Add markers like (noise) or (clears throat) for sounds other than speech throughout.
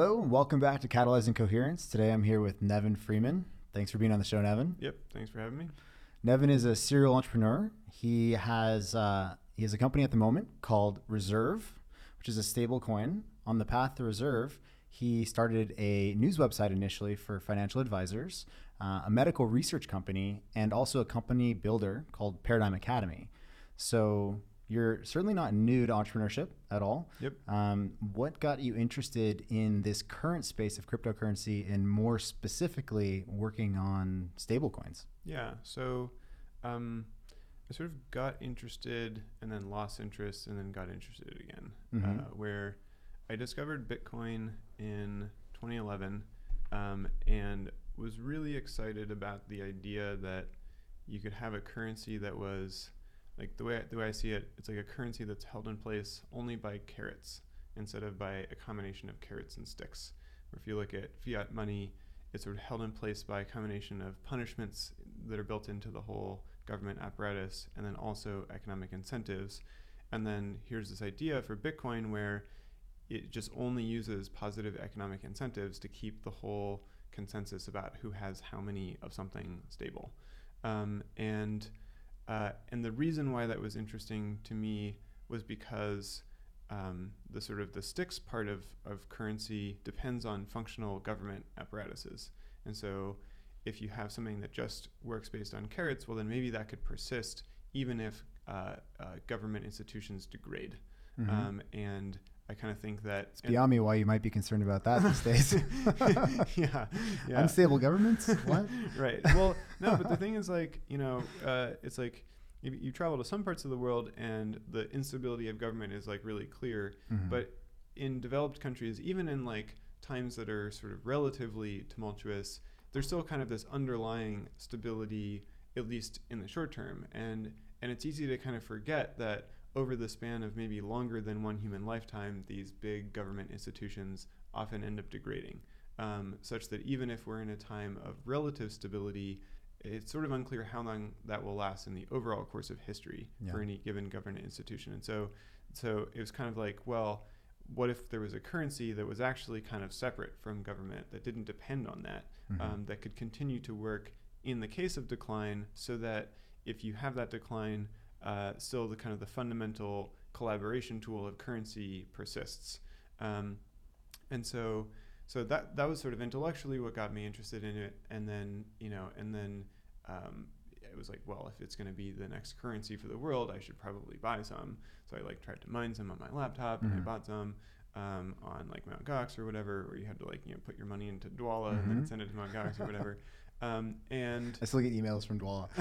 Hello, and welcome back to Catalyzing Coherence. Today I'm here with Nevin Freeman. Thanks for being on the show, Nevin. Yep, thanks for having me. Nevin is a serial entrepreneur. He has uh, he has a company at the moment called Reserve, which is a stable coin. On the path to Reserve, he started a news website initially for financial advisors, uh, a medical research company, and also a company builder called Paradigm Academy. So you're certainly not new to entrepreneurship at all. Yep. Um, what got you interested in this current space of cryptocurrency and more specifically working on stablecoins? Yeah, so um, I sort of got interested and then lost interest and then got interested again, Mhm. uh, where I discovered Bitcoin in 2011 um, and was really excited about the idea that you could have a currency that was like the way the way I see it, it's like a currency that's held in place only by carrots instead of by a combination of carrots and sticks. Or if you look at fiat money, it's sort of held in place by a combination of punishments that are built into the whole government apparatus and then also economic incentives. And then here's this idea for Bitcoin where it just only uses positive economic incentives to keep the whole consensus about who has how many of something stable. Um, and uh, and the reason why that was interesting to me was because um, the sort of the sticks part of, of currency depends on functional government apparatuses. And so if you have something that just works based on carrots, well, then maybe that could persist even if uh, uh, government institutions degrade. Mhm. Um, and I kind of think that. It's beyond me why you might be concerned about that these days. (laughs) yeah, (laughs) yeah. Unstable governments? What? (laughs) right. Well, no, but the thing is, like, you know, uh, it's like you, you travel to some parts of the world and the instability of government is like really clear. Mhm. But in developed countries, even in like times that are sort of relatively tumultuous, there's still kind of this underlying stability, at least in the short term. And and it's easy to kind of forget that over the span of maybe longer than one human lifetime, these big government institutions often end up degrading, um, such that even if we're in a time of relative stability, it's sort of unclear how long that will last in the overall course of history Yeah. for any given government institution. And so, so it was kind of like, well, what if there was a currency that was actually kind of separate from government that didn't depend on that, Mhm. um, that could continue to work in the case of decline, so that if you have that decline, uh, still the kind of the fundamental collaboration tool of currency persists. Um, and so, so that that was sort of intellectually what got me interested in it, and then you know, and then um, it was like, well, if it's going to be the next currency for the world, I should probably buy some. So I like tried to mine some on my laptop, and I Mhm. bought some um, on like Mt. Gox or whatever, where you had to like you know put your money into Dwolla and then send it to Mt. Gox or whatever. (laughs) Um, and I still get emails from Dwolla. (laughs)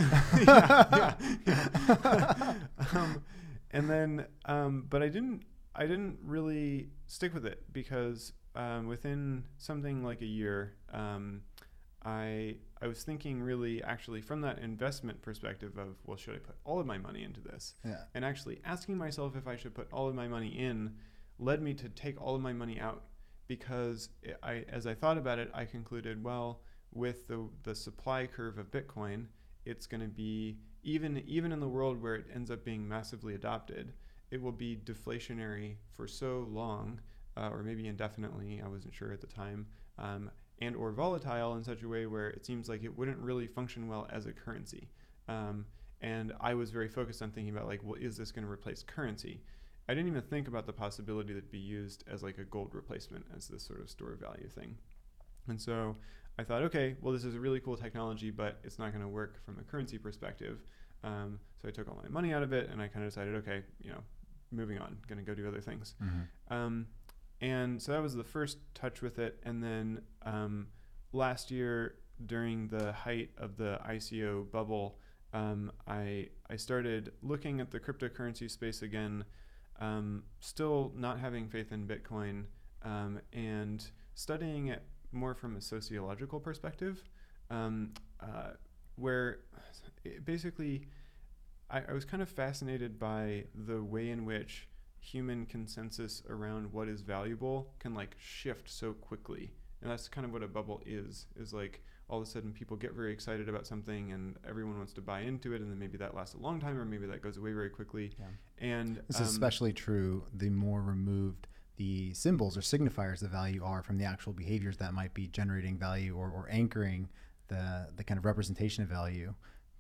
yeah, yeah, yeah. (laughs) um, and then, um, but I didn't, I didn't really stick with it because um, within something like a year, um, I I was thinking really actually from that investment perspective of well, should I put all of my money into this? yeah. And actually asking myself if I should put all of my money in led me to take all of my money out because I, as I thought about it, I concluded, well, with the the supply curve of Bitcoin, it's going to be even even in the world where it ends up being massively adopted, it will be deflationary for so long, uh, or maybe indefinitely. I wasn't sure at the time. Um, and or volatile in such a way where it seems like it wouldn't really function well as a currency. Um, and I was very focused on thinking about like, well, is this going to replace currency? I didn't even think about the possibility that it'd be used as like a gold replacement as this sort of store of value thing. And so I thought, okay, well, this is a really cool technology, but it's not going to work from a currency perspective. Um, so I took all my money out of it, and I kind of decided, okay, you know, moving on, going to go do other things. Mhm. Um, and so that was the first touch with it. And then um, last year, during the height of the ICO bubble, um, I I started looking at the cryptocurrency space again, um, still not having faith in Bitcoin, um, and studying it more from a sociological perspective, um, uh, where it basically I, I was kind of fascinated by the way in which human consensus around what is valuable can like shift so quickly and that's kind of what a bubble is is like all of a sudden people get very excited about something and everyone wants to buy into it and then maybe that lasts a long time or maybe that goes away very quickly Yeah. and it's um, especially true the more removed the symbols or signifiers of value are from the actual behaviors that might be generating value or, or anchoring the the kind of representation of value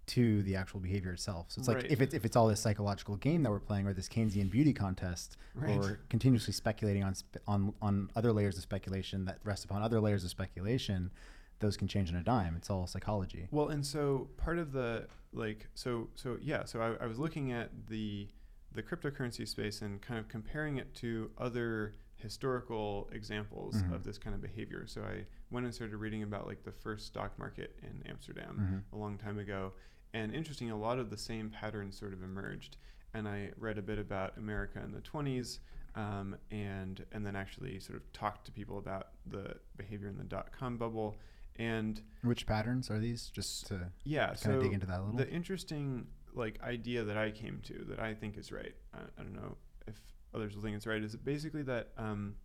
to the actual behavior itself. So it's like Right. if it's if it's all this psychological game that we're playing or this Keynesian beauty contest, Right. or we're continuously speculating on spe- on on other layers of speculation that rest upon other layers of speculation, those can change in a dime. It's all psychology. Well, and so part of the like so so yeah, so I, I was looking at the the cryptocurrency space and kind of comparing it to other historical examples Mhm. of this kind of behavior. So I went and started reading about like the first stock market in Amsterdam Mhm. a long time ago. And interesting, a lot of the same patterns sort of emerged. And I read a bit about America in the 20s, um, and and then actually sort of talked to people about the behavior in the dot com bubble. And Which patterns are these? Just to yeah, kind so of dig into that a little. the interesting like idea that I came to that I think is right. I, I don't know if others will think it's right. Is basically that um,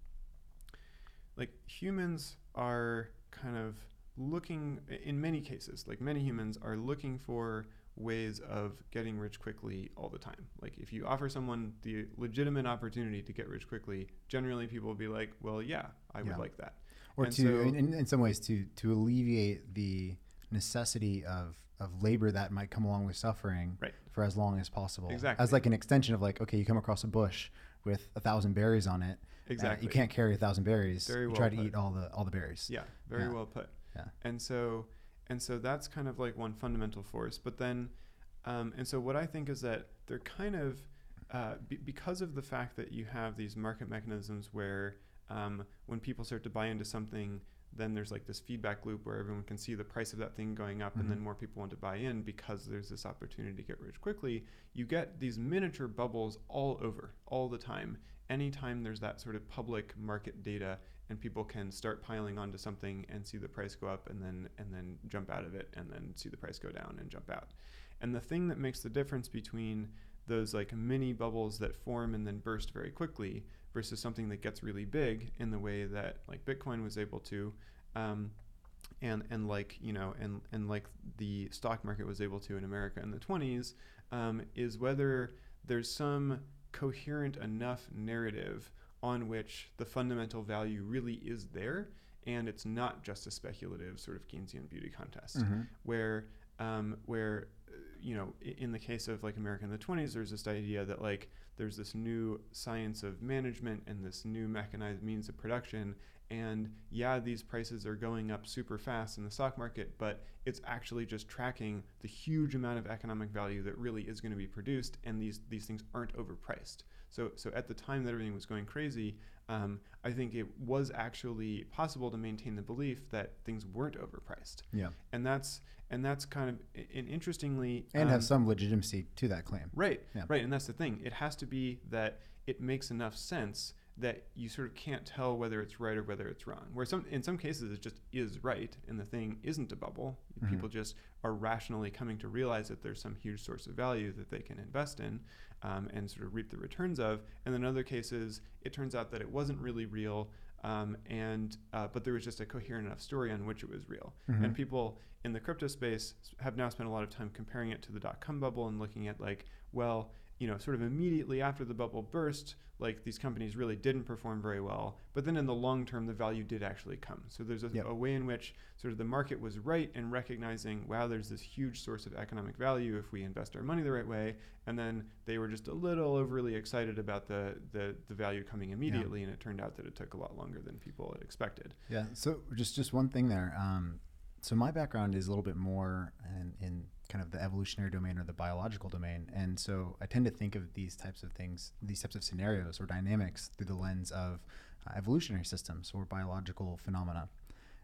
like humans are kind of looking in many cases, like many humans are looking for ways of getting rich quickly all the time. Like if you offer someone the legitimate opportunity to get rich quickly, generally people will be like, well, yeah, I Yeah. would like that. or and to so- in, in, in some ways to to alleviate the necessity of of labor that might come along with suffering Right. for as long as possible Exactly. as like an extension of like okay you come across a bush with a thousand berries on it uh, Exactly. you can't carry a thousand berries Very you well try to put. eat all the all the berries Yeah, very Yeah. well put. Yeah. And so, and so that's kind of like one fundamental force. But then, um, and so what I think is that they're kind of uh, be because of the fact that you have these market mechanisms where um, when people start to buy into something, then there's like this feedback loop where everyone can see the price of that thing going up, and then Mhm. more people want to buy in because there's this opportunity to get rich quickly. You get these miniature bubbles all over, all the time. Anytime there's that sort of public market data, and people can start piling onto something and see the price go up, and then and then jump out of it, and then see the price go down and jump out. And the thing that makes the difference between those like mini bubbles that form and then burst very quickly versus something that gets really big in the way that like Bitcoin was able to, um, and and like you know and and like the stock market was able to in America in the 20s, um, is whether there's some coherent enough narrative on which the fundamental value really is there, and it's not just a speculative sort of Keynesian beauty contest Mhm. where um, where uh, you know in the case of like America in the 20s there's this idea that like there's this new science of management and this new mechanized means of production. And yeah these prices are going up super fast in the stock market but it's actually just tracking the huge amount of economic value that really is going to be produced and these these things aren't overpriced. So so at the time that everything was going crazy um, I think it was actually possible to maintain the belief that things weren't overpriced. Yeah. And that's and that's kind of and interestingly and um, have some legitimacy to that claim. Right Yeah. right and that's the thing. It has to be that it makes enough sense that you sort of can't tell whether it's right or whether it's wrong. Where some in some cases it just is right and the thing isn't a bubble. Mhm. people just are rationally coming to realize that there's some huge source of value that they can invest in um, and sort of reap the returns of and in other cases it turns out that it wasn't really real um, and uh, but there was just a coherent enough story on which it was real Mhm. and people in the crypto space have now spent a lot of time comparing it to the dot com bubble and looking at like, well, you know, sort of immediately after the bubble burst, like these companies really didn't perform very well. But then in the long term, the value did actually come. So there's a, Yep. a way in which sort of the market was right in recognizing, wow, there's this huge source of economic value if we invest our money the right way. And then they were just a little overly excited about the, the, the value coming immediately. And it turned out that it took a lot longer than people had expected. Yeah. So just just one thing there. Um, so my background is a little bit more in, in kind of the evolutionary domain or the biological domain, and so I tend to think of these types of things, these types of scenarios or dynamics through the lens of uh, evolutionary systems or biological phenomena.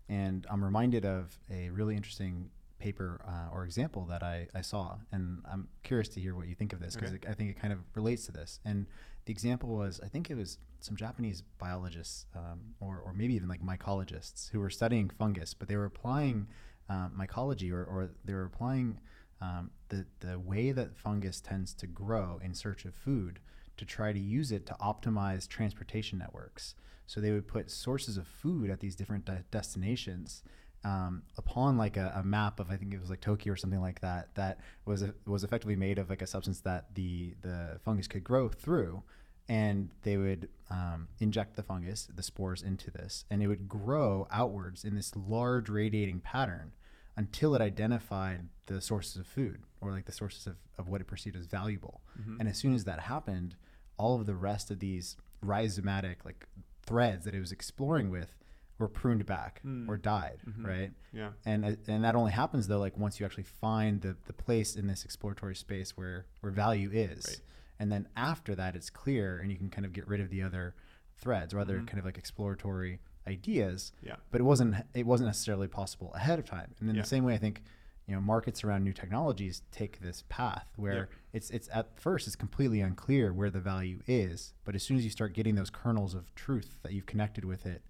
And I'm reminded of a really interesting paper uh, or example that I, I saw, and I'm curious to hear what you think of this because Okay. I think it kind of relates to this. And the example was, I think it was some Japanese biologists, um, or, or maybe even like mycologists, who were studying fungus, but they were applying um, mycology, or, or they were applying um, the the way that fungus tends to grow in search of food to try to use it to optimize transportation networks. So they would put sources of food at these different de- destinations um, upon like a, a map of I think it was like Tokyo or something like that that was was effectively made of like a substance that the the fungus could grow through, and they would um, inject the fungus, the spores, into this, and it would grow outwards in this large radiating pattern until it identified the sources of food or like the sources of, of what it perceived as valuable. Mhm. And as soon as that happened, all of the rest of these rhizomatic like threads that it was exploring with were pruned back Mm. or died, Mhm. right? Yeah. And uh, and that only happens though like once you actually find the the place in this exploratory space where where value is. Right. And then after that it's clear and you can kind of get rid of the other threads or other Mhm. kind of like exploratory ideas Yeah. but it wasn't it wasn't necessarily possible ahead of time. And in Yeah. the same way, I think you know markets around new technologies take this path where it's it's at first it's completely unclear where the value is, but as soon as you start getting those kernels of truth that you've connected with it,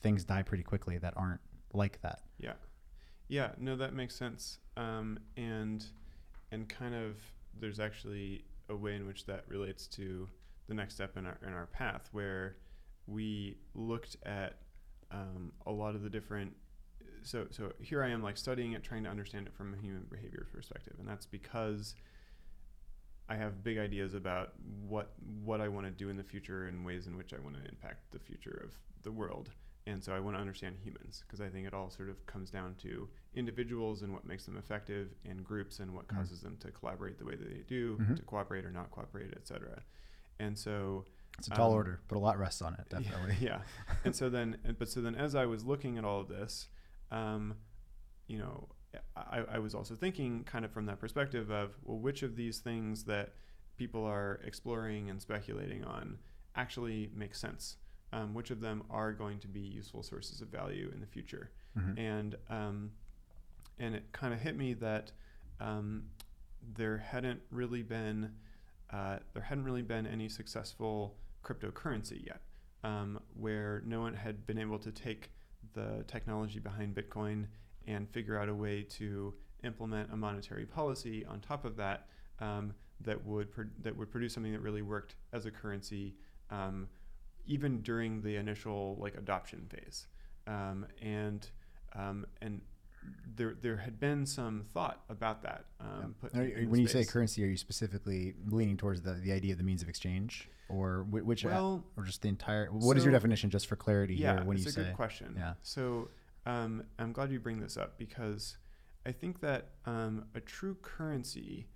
things die pretty quickly that aren't like that. Yeah, yeah. No, that makes sense. Um, and and kind of there's actually a way in which that relates to the next step in our in our path, where we looked at um, a lot of the different. So so here I am like studying it, trying to understand it from a human behavior perspective, and that's because I have big ideas about what what I want to do in the future and ways in which I want to impact the future of the world. And so I want to understand humans because I think it all sort of comes down to individuals and what makes them effective, and groups and what Mhm. causes them to collaborate the way that they do, Mhm. to cooperate or not cooperate, et cetera. And so It's a tall Um, order, but a lot rests on it, (laughs) definitely. yeah. and so then, but so then, as I was looking at all of this, um, you know, I, I was also thinking kind of from that perspective of, well, which of these things that people are exploring and speculating on actually make sense? Um, which of them are going to be useful sources of value in the future? Mhm. and um, and it kind of hit me that um, there hadn't really been uh, there hadn't really been any successful cryptocurrency yet, um, where no one had been able to take the technology behind Bitcoin and figure out a way to implement a monetary policy on top of that um, that would that would produce something that really worked as a currency, um, even during the initial like adoption phase, um, and um, and there there had been some thought about that. Um, put Are- in- in the when you say currency, are you specifically leaning towards the, the idea of the means of exchange, or whi- which, well, or just the entire? What is your definition, just for clarity yeah, here? When it's you a say, good question. Yeah. So um, I'm glad you bring this up because I think that um, a true currency,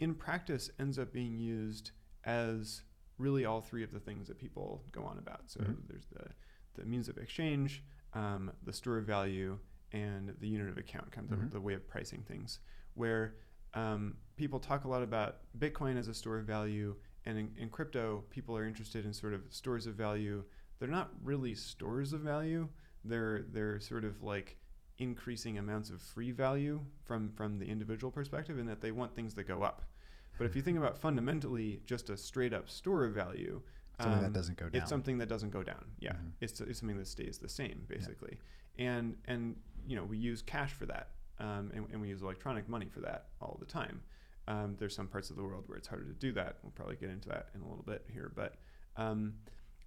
in practice, ends up being used as really all three of the things that people go on about. So Mhm. there's the the means of exchange, um, the store of value, and the unit of account, kind of Mhm. the, the way of pricing things. Where um, people talk a lot about Bitcoin as a store of value, and in, in crypto, people are interested in sort of stores of value. They're not really stores of value. They're they're sort of like increasing amounts of free value from from the individual perspective, in that they want things that go up. But if you think about fundamentally just a straight up store of value, something um, that doesn't go down. it's something that doesn't go down. Yeah, Mhm. it's, it's something that stays the same basically. And and you know we use cash for that, um, and, and we use electronic money for that all the time. Um, there's some parts of the world where it's harder to do that. We'll probably get into that in a little bit here, but um,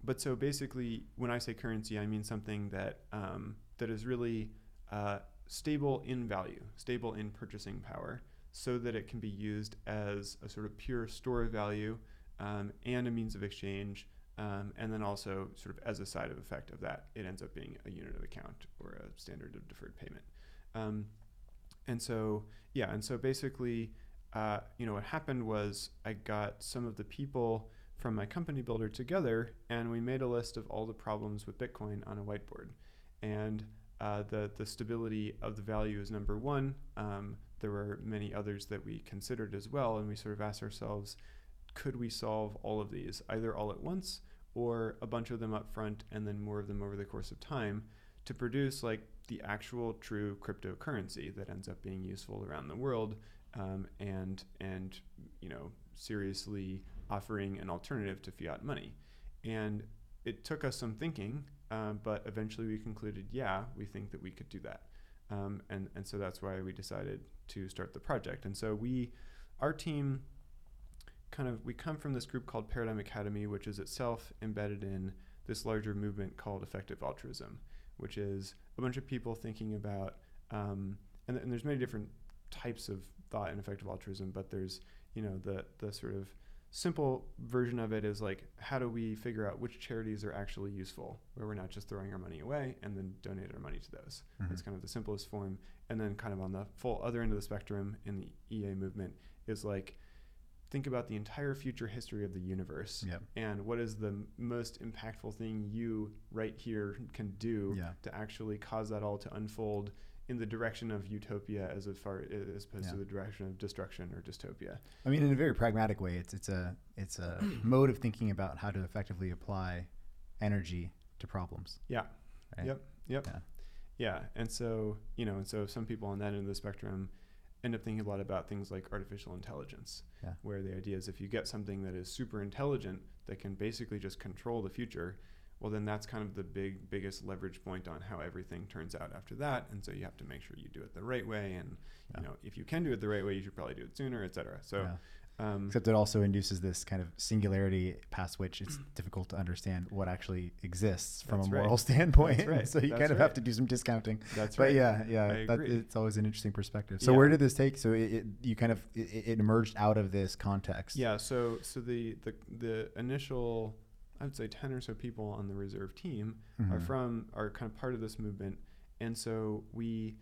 but so basically, when I say currency, I mean something that um, that is really uh, stable in value, stable in purchasing power, so that it can be used as a sort of pure store of value um, and a means of exchange, um, and then also sort of as a side effect of that, it ends up being a unit of account or a standard of deferred payment. Um, and so yeah, and so basically, uh, you know, what happened was I got some of the people from my company builder together, and we made a list of all the problems with Bitcoin on a whiteboard, and uh, the the stability of the value is number one. Um, there were many others that we considered as well, and we sort of asked ourselves, could we solve all of these either all at once or a bunch of them up front and then more of them over the course of time to produce like the actual true cryptocurrency that ends up being useful around the world um, and and you know seriously offering an alternative to fiat money. And it took us some thinking um, but eventually we concluded yeah we think that we could do that. Um, and and so that's why we decided to start the project. And so we our team kind of we come from this group called Paradigm Academy, which is itself embedded in this larger movement called effective altruism, which is a bunch of people thinking about um, and, and there's many different types of thought in effective altruism, but there's you know the the sort of simple version of it is like how do we figure out which charities are actually useful where we're not just throwing our money away and then donate our money to those Mhm. that's kind of the simplest form and then kind of on the full other end of the spectrum in the ea movement is like think about the entire future history of the universe Yep. and what is the most impactful thing you right here can do Yeah. to actually cause that all to unfold in the direction of utopia as far as opposed Yeah. to the direction of destruction or dystopia I mean, in a very pragmatic way, it's it's a it's a (clears throat) mode of thinking about how to effectively apply energy to problems. Yeah. Right? Yep. Yep. Yeah. Yeah. And so, you know, and so some people on that end of the spectrum end up thinking a lot about things like artificial intelligence, Yeah. where the idea is if you get something that is super intelligent that can basically just control the future, well, then that's kind of the big, biggest leverage point on how everything turns out after that. And so you have to make sure you do it the right way. And, Yeah. you know, if you can do it the right way, you should probably do it sooner, et cetera. So, Yeah. Um, Except it also induces this kind of singularity past which it's difficult to understand what actually exists from a right. moral standpoint. Right. (laughs) so you That's kind of have to do some discounting. that's But right. yeah, yeah, that, it's always an interesting perspective. So Yeah. where did this take? So it, it you kind of it, it emerged out of this context. Yeah, so so the the the initial I would say ten or so people on the reserve team are Mhm. from are kind of part of this movement, and so we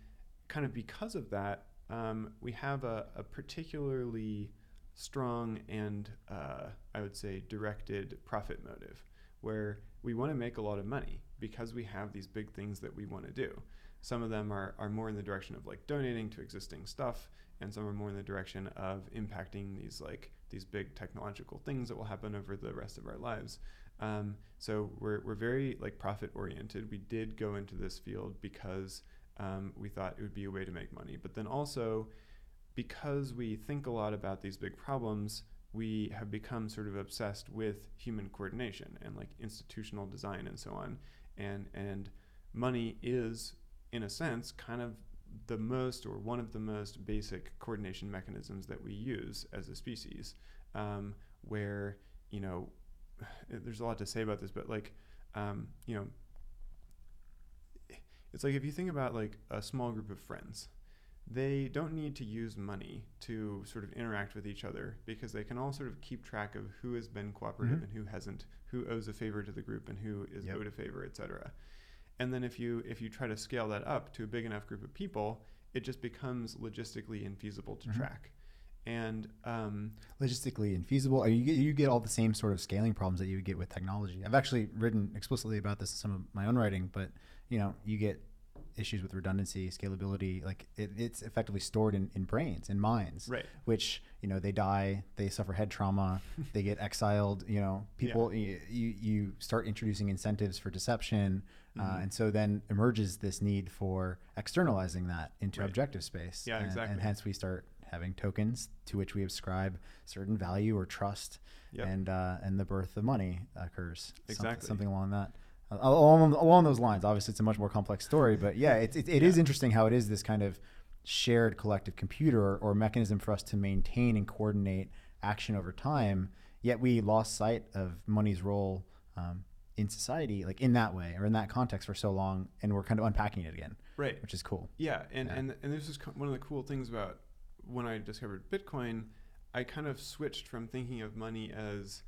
kind of because of that um, we have a, a particularly strong and uh, I would say directed profit motive where we want to make a lot of money because we have these big things that we want to do. Some of them are, are more in the direction of like donating to existing stuff, and some are more in the direction of impacting these like these big technological things that will happen over the rest of our lives. Um, so we're, we're very like profit oriented. We did go into this field because um, we thought it would be a way to make money, but then also because we think a lot about these big problems, we have become sort of obsessed with human coordination and like institutional design and so on. And and money is, in a sense, kind of the most or one of the most basic coordination mechanisms that we use as a species. Um, where you know, (sighs) there's a lot to say about this, but like, um, you know, it's like if you think about like a small group of friends they don't need to use money to sort of interact with each other because they can all sort of keep track of who has been cooperative Mhm. and who hasn't, who owes a favor to the group and who is Yep. owed a favor, etc. And then if you if you try to scale that up to a big enough group of people, it just becomes logistically infeasible to Mhm. track. And um, logistically infeasible. You get you get all the same sort of scaling problems that you would get with technology. I've actually written explicitly about this in some of my own writing, but you know, you get issues with redundancy, scalability. Like it, it's effectively stored in, in brains, in minds, right, which you know they die, they suffer head trauma, (laughs) they get exiled. You know, people you, you you start introducing incentives for deception, uh, Mhm. and so then emerges this need for externalizing that into Right. objective space. Yeah, and, exactly. And hence we start having tokens to which we ascribe certain value or trust, Yep. and uh, and the birth of money occurs. Something- Exactly. something along that. Along, along those lines, obviously, it's a much more complex story, but yeah, it's, it, it is Yeah. interesting how it is this kind of shared collective computer or, or mechanism for us to maintain and coordinate action over time. Yet we lost sight of money's role um, in society, like in that way or in that context for so long, and we're kind of unpacking it again, right. which is cool. Yeah, and Yeah. and and this is one of the cool things about when I discovered Bitcoin. I kind of switched from thinking of money as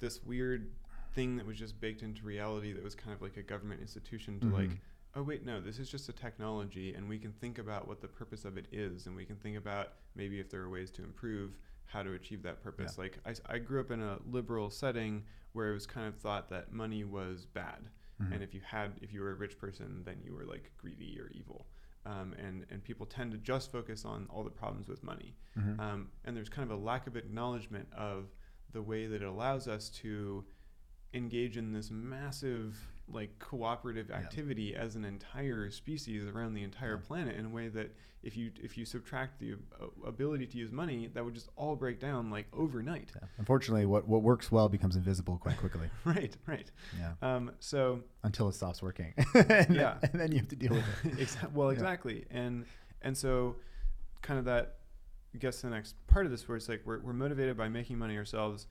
this weird thing that was just baked into reality that was kind of like a government institution to like Mhm. oh wait no this is just a technology and we can think about what the purpose of it is and we can think about maybe if there are ways to improve how to achieve that purpose like I grew up in a liberal setting where it was kind of thought that money was bad Mhm. and if you had if you were a rich person then you were like greedy or evil um, and and people tend to just focus on all the problems with money Mhm. um, and there's kind of a lack of acknowledgement of the way that it allows us to engage in this massive like cooperative Yeah. activity as an entire species around the entire Yeah. planet in a way that if you if you subtract the uh, ability to use money that would just all break down like overnight Yeah. Unfortunately, what, what works well becomes invisible quite quickly. (laughs) right right Yeah. um, so Until it stops working. (laughs) and Yeah. Then, and then you have to deal with it. (laughs) Exa- well, exactly, and and so kind of that. I guess the next part of this, where it's like we're we're motivated by making money ourselves.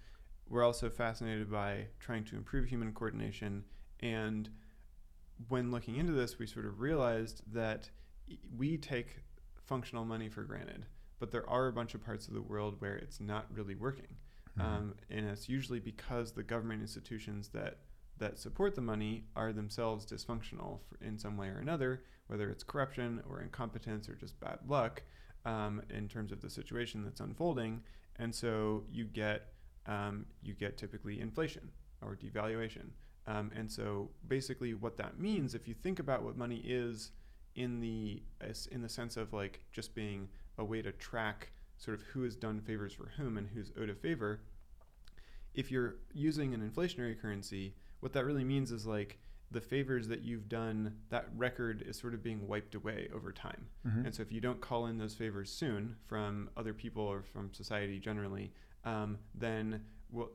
We're also fascinated by trying to improve human coordination, and when looking into this, we sort of realized that we take functional money for granted, but there are a bunch of parts of the world where it's not really working. Mhm. um, and it's usually because the government institutions that that support the money are themselves dysfunctional in some way or another, whether it's corruption or incompetence or just bad luck um, in terms of the situation that's unfolding. And so you get um, you get typically inflation or devaluation. Um, and so basically, what that means, if you think about what money is in the in the sense of like just being a way to track sort of who has done favors for whom and who's owed a favor, if you're using an inflationary currency, what that really means is like the favors that you've done, that record is sort of being wiped away over time. Mhm. And so if you don't call in those favors soon from other people or from society generally, um, then well,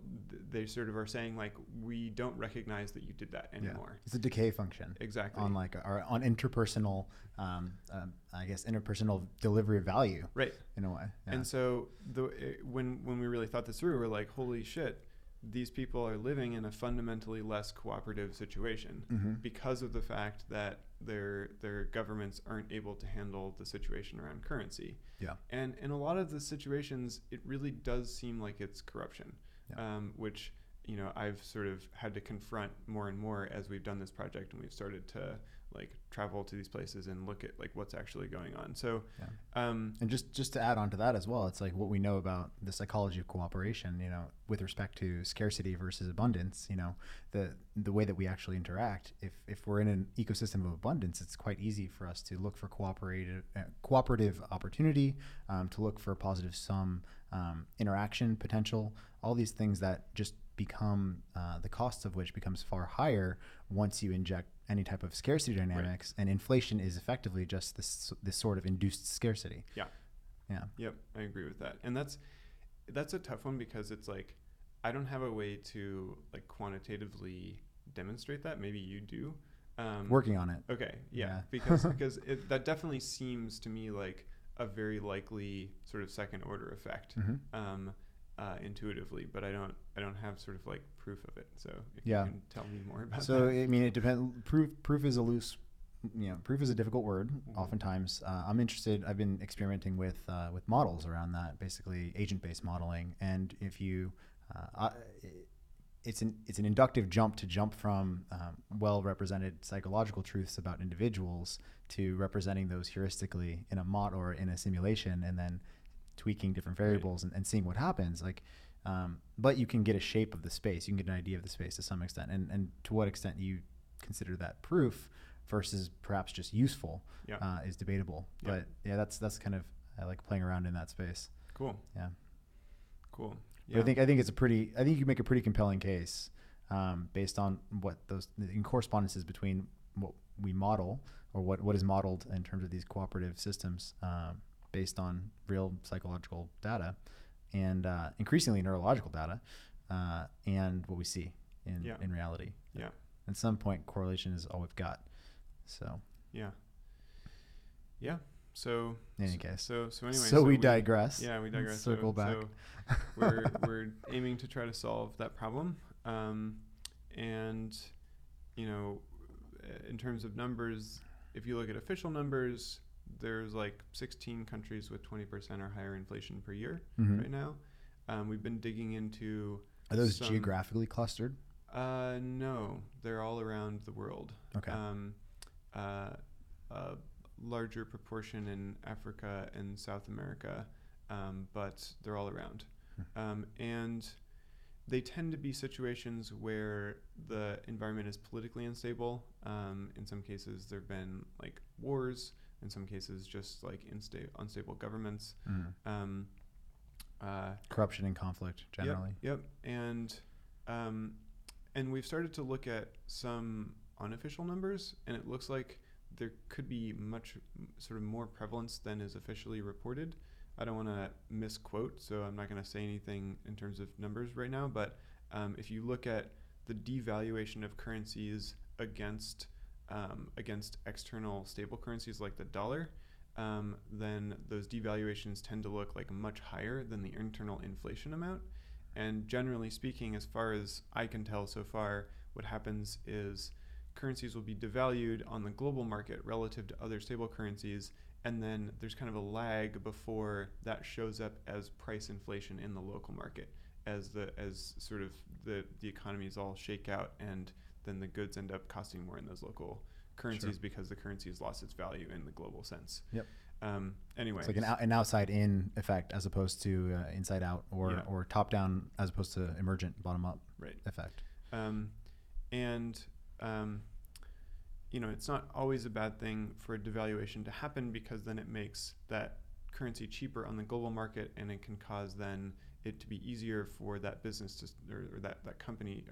they sort of are saying like we don't recognize that you did that Yeah. anymore. It's a decay function Exactly. on like our on interpersonal, um, um, I guess interpersonal delivery of value right. in a way. Yeah. And so the it, when when we really thought this through, we're like, holy shit, these people are living in a fundamentally less cooperative situation Mhm. because of the fact that their their governments aren't able to handle the situation around currency. Yeah. And in a lot of the situations, it really does seem like it's corruption, Yeah. um, which you know I've sort of had to confront more and more as we've done this project and we've started to like travel to these places and look at like what's actually going on. So, um, And just just to add on to that as well, it's like what we know about the psychology of cooperation. You know, with respect to scarcity versus abundance. You know, the the way that we actually interact. If if we're in an ecosystem of abundance, it's quite easy for us to look for cooperative uh, cooperative opportunity, um, to look for positive sum um, interaction potential. All these things that just become uh, the cost of which becomes far higher once you inject any type of scarcity dynamics, and inflation is effectively just this this sort of induced scarcity. Yeah. Yeah. Yep, I agree with that. And that's that's a tough one because it's like I don't have a way to like quantitatively demonstrate that. Maybe you do. Um, Working on it. Okay, yeah, Yeah. (laughs) because (laughs) because it, that definitely seems to me like a very likely sort of second order effect hmm um, uh, intuitively, but I don't I don't have sort of like proof of it. So if Yeah. you can tell me more about So that. I mean, it depends. Proof proof is a loose, you know, proof is a difficult word. Mhm. Oftentimes, uh, I'm interested. I've been experimenting with uh, with models around that, basically agent based modeling. And if you, uh, I, it's an it's an inductive jump to jump from um, well represented psychological truths about individuals to representing those heuristically in a mod or in a simulation, and then tweaking different Right. variables and, and seeing what happens. Like, um, but you can get a shape of the space. You can get an idea of the space to some extent, and and to what extent you consider that proof versus perhaps just useful Yeah. uh, is debatable. Yeah. But yeah, that's that's kind of I like playing around in that space. Cool. Yeah. Cool. But I think I think it's a pretty I think you can make a pretty compelling case um, based on what those in correspondences between what we model or what, what is modeled in terms of these cooperative systems um, based on real psychological data and uh, increasingly neurological data uh, and what we see in, Yeah. in reality. Yeah. At some point, correlation is all we've got. So Yeah. Yeah. So in any so, case, so so anyway. so, we, digress. Yeah, we digress. Circle so, back. So we're (laughs) we're aiming to try to solve that problem, um, and you know, in terms of numbers, if you look at official numbers, there's like 16 countries with 20% or higher inflation per year Mhm. right now. Um, we've been digging into. Are those some- geographically clustered? Uh, no, they're all around the world. Okay. Um, uh, a larger proportion in Africa and South America, um, but they're all around. Hmm. Um, and they tend to be situations where the environment is politically unstable. Um, in some cases, there have been like wars. In some cases, just like insta- unstable governments. Mhm. Um, uh, Corruption and conflict generally. Yep. yep. And um, and we've started to look at some unofficial numbers, and it looks like there could be much m- sort of more prevalence than is officially reported. I don't want to misquote, so I'm not going to say anything in terms of numbers right now. But um, if you look at the devaluation of currencies against um, against external stable currencies like the dollar, um, then those devaluations tend to look like much higher than the internal inflation amount. And generally speaking, as far as I can tell so far, what happens is currencies will be devalued on the global market relative to other stable currencies, and then there's kind of a lag before that shows up as price inflation in the local market. as the as sort of the the economies all shake out and then the goods end up costing more in those local currencies Sure. because the currency has lost its value in the global sense. Yep. Um, anyway, It's like an, out, an outside in effect as opposed to uh, inside out or, Yeah. or top down as opposed to emergent bottom up right. effect. Um, and um, you know, it's not always a bad thing for a devaluation to happen because then it makes that currency cheaper on the global market, and it can cause then it to be easier for that business to or, or that that company.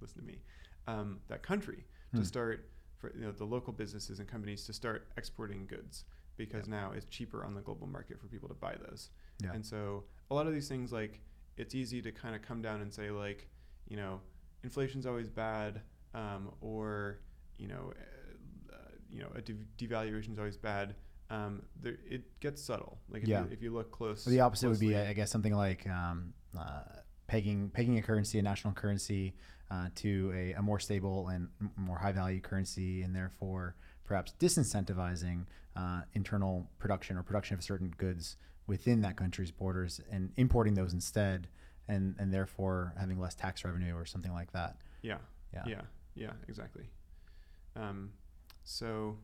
Listen to me, um, that country Hmm. to start for you know the local businesses and companies to start exporting goods because now it's cheaper on the global market for people to buy those. And so a lot of these things like it's easy to kind of come down and say like you know inflation's always bad um, or you know uh, uh, you know a dev- devaluation is always bad. Um, there, it gets subtle. Like if, Yeah. you, if you look close, So the opposite would be, I guess, something like um, uh, pegging pegging a currency, a national currency, uh, to a, a more stable and more high value currency, and therefore perhaps disincentivizing uh, internal production or production of certain goods within that country's borders and importing those instead, and and therefore having less tax revenue or something like that. yeah. Yeah. Yeah, yeah, exactly. Um, so,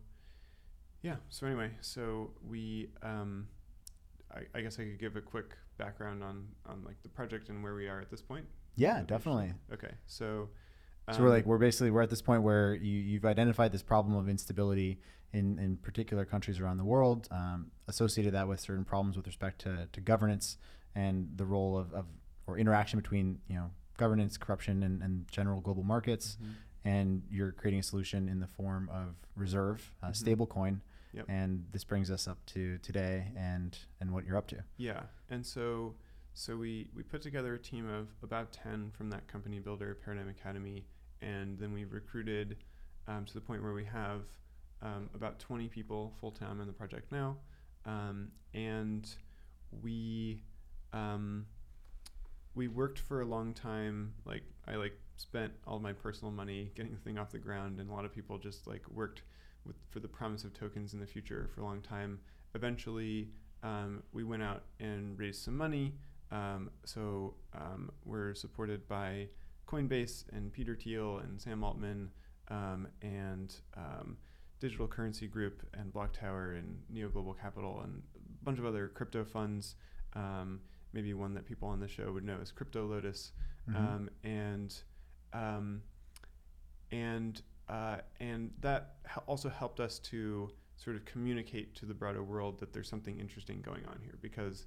yeah. So anyway, so we, um, I, I guess I could give a quick background on on like the project and where we are at this point. Yeah, definitely. Okay, so. So we're um, like we're basically we're at this point where you, you've identified this problem of instability in, in particular countries around the world, um, associated that with certain problems with respect to, to governance and the role of, of or interaction between you know governance, corruption, and, and general global markets. mhm. And you're creating a solution in the form of reserve, uh, Mhm. stable coin. Yep. And this brings us up to today and and what you're up to. Yeah, and so so we we put together a team of about ten from that company builder Paradigm Academy, and then we recruited um, to the point where we have um, about twenty people full time in the project now, um, and we um, we worked for a long time. Like I like spent all my personal money getting the thing off the ground, and a lot of people just like worked with for the promise of tokens in the future for a long time. Eventually, um, we went out and raised some money. Um, so um, we're supported by Coinbase and Peter Thiel and Sam Altman um, and um, Digital Currency Group and Block Tower and Neo Global Capital and a bunch of other crypto funds. Um, maybe one that people on the show would know is Crypto Lotus Mhm. um, and um, and uh, and that also helped us to sort of communicate to the broader world that there's something interesting going on here because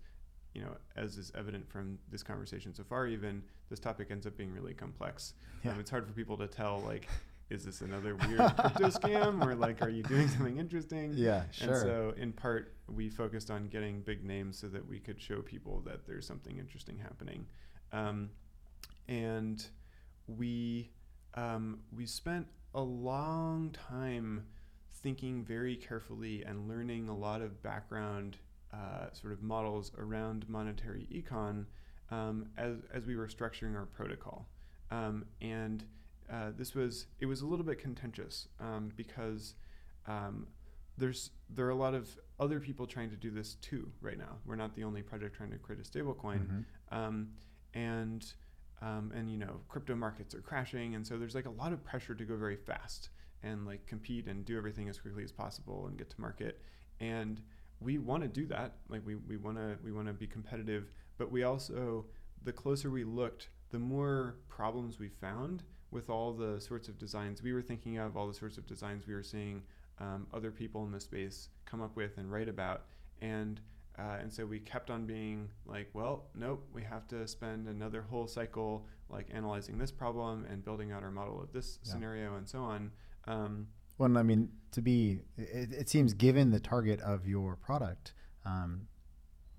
you know as is evident from this conversation so far even this topic ends up being really complex Yeah. um, it's hard for people to tell like is this another weird crypto (laughs) scam or like are you doing something interesting yeah, sure. and so, in part, we focused on getting big names so that we could show people that there's something interesting happening. Um, and we um, we spent a long time thinking very carefully and learning a lot of background uh, sort of models around monetary econ um, as as we were structuring our protocol. Um, and uh, this was it was a little bit contentious um, because um, there's there are a lot of other people trying to do this too right now. We're not the only project trying to create a stablecoin, Mhm. um, and um, and you know crypto markets are crashing, and so there's like a lot of pressure to go very fast and like compete and do everything as quickly as possible and get to market. And we want to do that. Like we we want to we want to be competitive, but we also the closer we looked, the more problems we found with all the sorts of designs we were thinking of, all the sorts of designs we were seeing um, other people in the space come up with and write about, and uh, and so we kept on being like, well, nope, we have to spend another whole cycle like analyzing this problem and building out our model of this Yeah. scenario and so on. Um, Well, I mean, to be, it, it seems given the target of your product, um,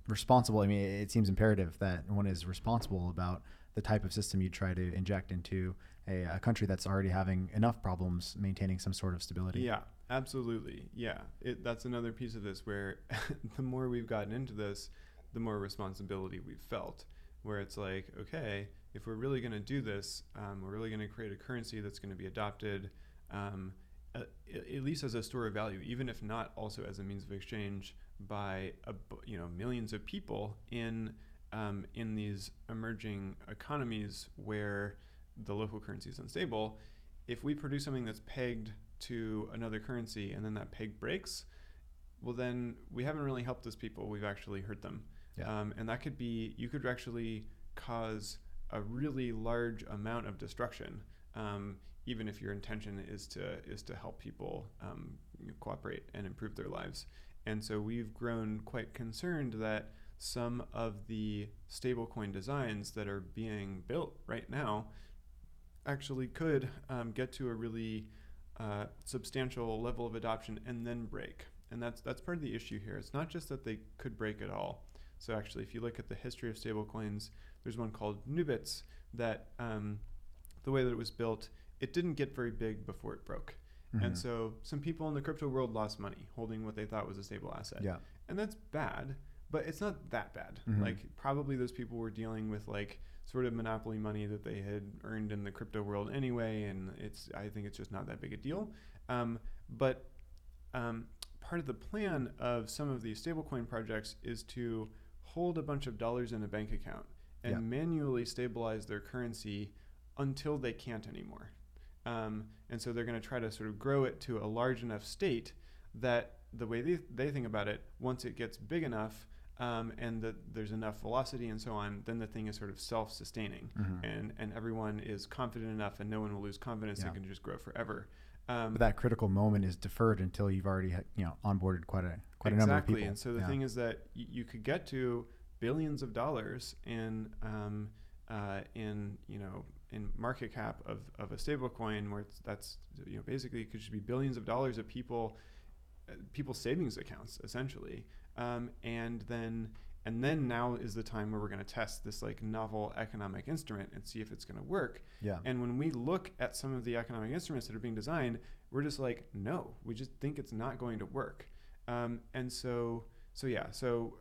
responsible. I mean, it seems imperative that one is responsible about the type of system you try to inject into a, a country that's already having enough problems maintaining some sort of stability. Yeah, absolutely. Yeah, it, that's another piece of this where (laughs) the more we've gotten into this, the more responsibility we've felt. Where it's like, okay, if we're really going to do this, um, we're really going to create a currency that's going to be adopted, um, uh, at least as a store of value, even if not also as a means of exchange by a, you know millions of people in um, in these emerging economies where the local currency is unstable, if we produce something that's pegged to another currency and then that peg breaks, well, then we haven't really helped those people. We've actually hurt them. Yeah. Um, and that could be, you could actually cause a really large amount of destruction, um, even if your intention is to is to help people um, cooperate and improve their lives. And so we've grown quite concerned that some of the stablecoin designs that are being built right now actually could um, get to a really uh, substantial level of adoption and then break. And that's that's part of the issue here. It's not just that they could break at all. So actually, if you look at the history of stablecoins, there's one called NuBits that um, the way that it was built, it didn't get very big before it broke. Mhm. And so some people in the crypto world lost money holding what they thought was a stable asset. yeah. And that's bad, but it's not that bad. Mhm. Like probably those people were dealing with like sort of monopoly money that they had earned in the crypto world anyway, and it's I think it's just not that big a deal. Um, but um, part of the plan of some of these stablecoin projects is to hold a bunch of dollars in a bank account and Yeah. manually stabilize their currency until they can't anymore. Um, and so they're going to try to sort of grow it to a large enough state that the way they, they think about it, once it gets big enough um, and that there's enough velocity and so on, then the thing is sort of self sustaining Mhm. and, and everyone is confident enough and no one will lose confidence Yeah. and can just grow forever. Um, But that critical moment is deferred until you've already you know onboarded quite a quite a number of people. And so the Yeah. thing is that y- you could get to billions of dollars in um, uh, in you know in market cap of, of a stable coin where it's, that's you know basically it could just be billions of dollars of people uh, people's savings accounts essentially um, and then and then now is the time where we're going to test this like novel economic instrument and see if it's going to work yeah. and when we look at some of the economic instruments that are being designed, we're just like, no, we just think it's not going to work. Um, and so, so yeah, so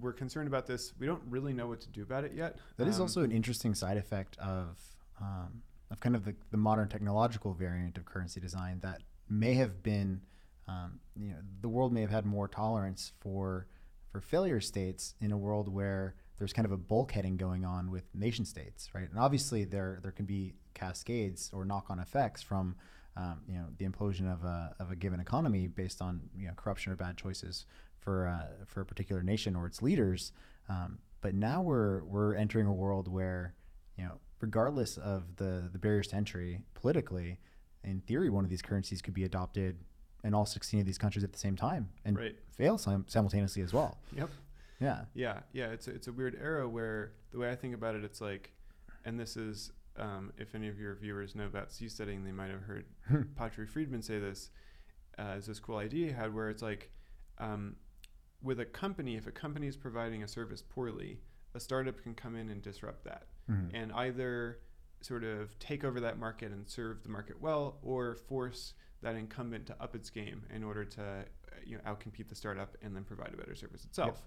we're concerned about this. We don't really know what to do about it yet. That is Um, also an interesting side effect of um, of kind of the, the modern technological variant of currency design that may have been, um, you know, the world may have had more tolerance for for failure states in a world where there's kind of a bulkheading going on with nation states, right? And obviously there there can be cascades or knock-on effects from um, you know the implosion of a, of a given economy based on you know corruption or bad choices for uh, for a particular nation or its leaders. Um, but now we're we're entering a world where you know regardless of the the barriers to entry politically, in theory, one of these currencies could be adopted in all 16 of these countries at the same time and Right. fail sim- simultaneously as well. Yep. Yeah. Yeah, yeah. It's a, it's a weird era where the way I think about it, it's like, and this is, um, if any of your viewers know about seasteading, they might have heard Patri Friedman say this uh, as this cool idea he had, where it's like, um, with a company, if a company is providing a service poorly, a startup can come in and disrupt that, Mhm. and either sort of take over that market and serve the market well, or force that incumbent to up its game in order to, uh, you know, outcompete the startup and then provide a better service itself.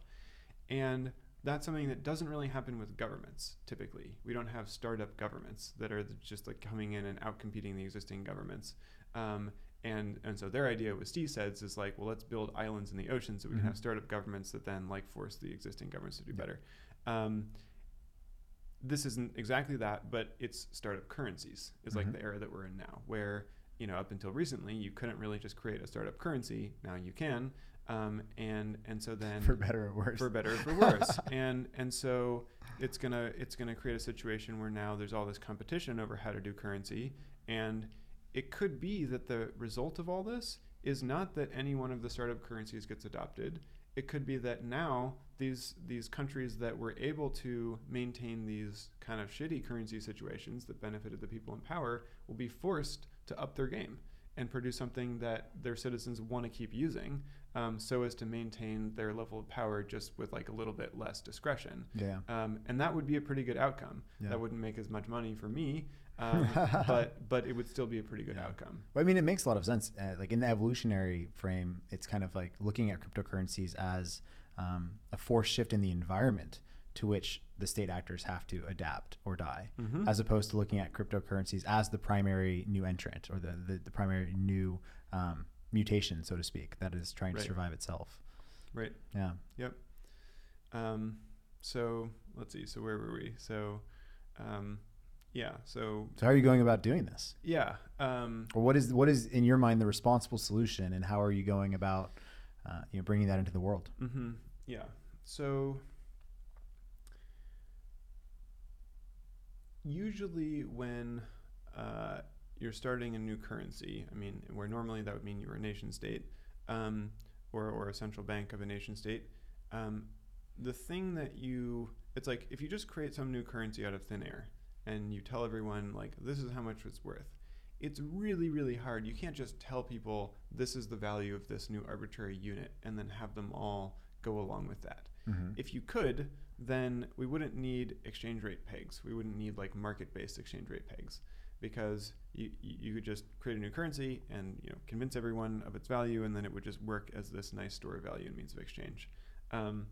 And that's something that doesn't really happen with governments typically. We don't have startup governments that are just like coming in and outcompeting the existing governments. Um, and, and so their idea with seasteads is like, well, let's build islands in the ocean so we can Mhm. have startup governments that then like force the existing governments to do Yeah. better. Um, this isn't exactly that, but it's startup currencies is like Mhm. the era that we're in now, where you know up until recently you couldn't really just create a startup currency. Now you can, um, and and so then (laughs) for better or worse. for better or for worse. (laughs) and and so it's gonna it's gonna create a situation where now there's all this competition over how to do currency, and it could be that the result of all this is not that any one of the startup currencies gets adopted. It could be that now these these countries that were able to maintain these kind of shitty currency situations that benefited the people in power will be forced to up their game and produce something that their citizens want to keep using um, so as to maintain their level of power just with like a little bit less discretion. yeah. Um, and that would be a pretty good outcome. Yeah. That wouldn't make as much money for me, (laughs) um, but but it would still be a pretty good Yeah. outcome. Well, I mean, it makes a lot of sense. Uh, like in the evolutionary frame, it's kind of like looking at cryptocurrencies as um, a force shift in the environment to which the state actors have to adapt or die, Mhm. as opposed to looking at cryptocurrencies as the primary new entrant or the, the, the primary new um, mutation, so to speak, that is trying Right. to survive itself. Right. Yeah. Yep. Um, so let's see. So where were we? So, um, yeah. So So how are you going about doing this? yeah. Um, Or what is what is in your mind the responsible solution, and how are you going about uh, you know bringing that into the world? Mm-hmm. Yeah. So usually when uh, you're starting a new currency, I mean, where normally that would mean you were a nation state um, or, or a central bank of a nation state, um, the thing that you, it's like if you just create some new currency out of thin air and you tell everyone, like, this is how much it's worth, it's really, really hard. You can't just tell people this is the value of this new arbitrary unit and then have them all go along with that. Mm-hmm. If you could, then we wouldn't need exchange rate pegs. We wouldn't need like market-based exchange rate pegs because you, you could just create a new currency and you know convince everyone of its value, and then it would just work as this nice store of value and means of exchange. Um,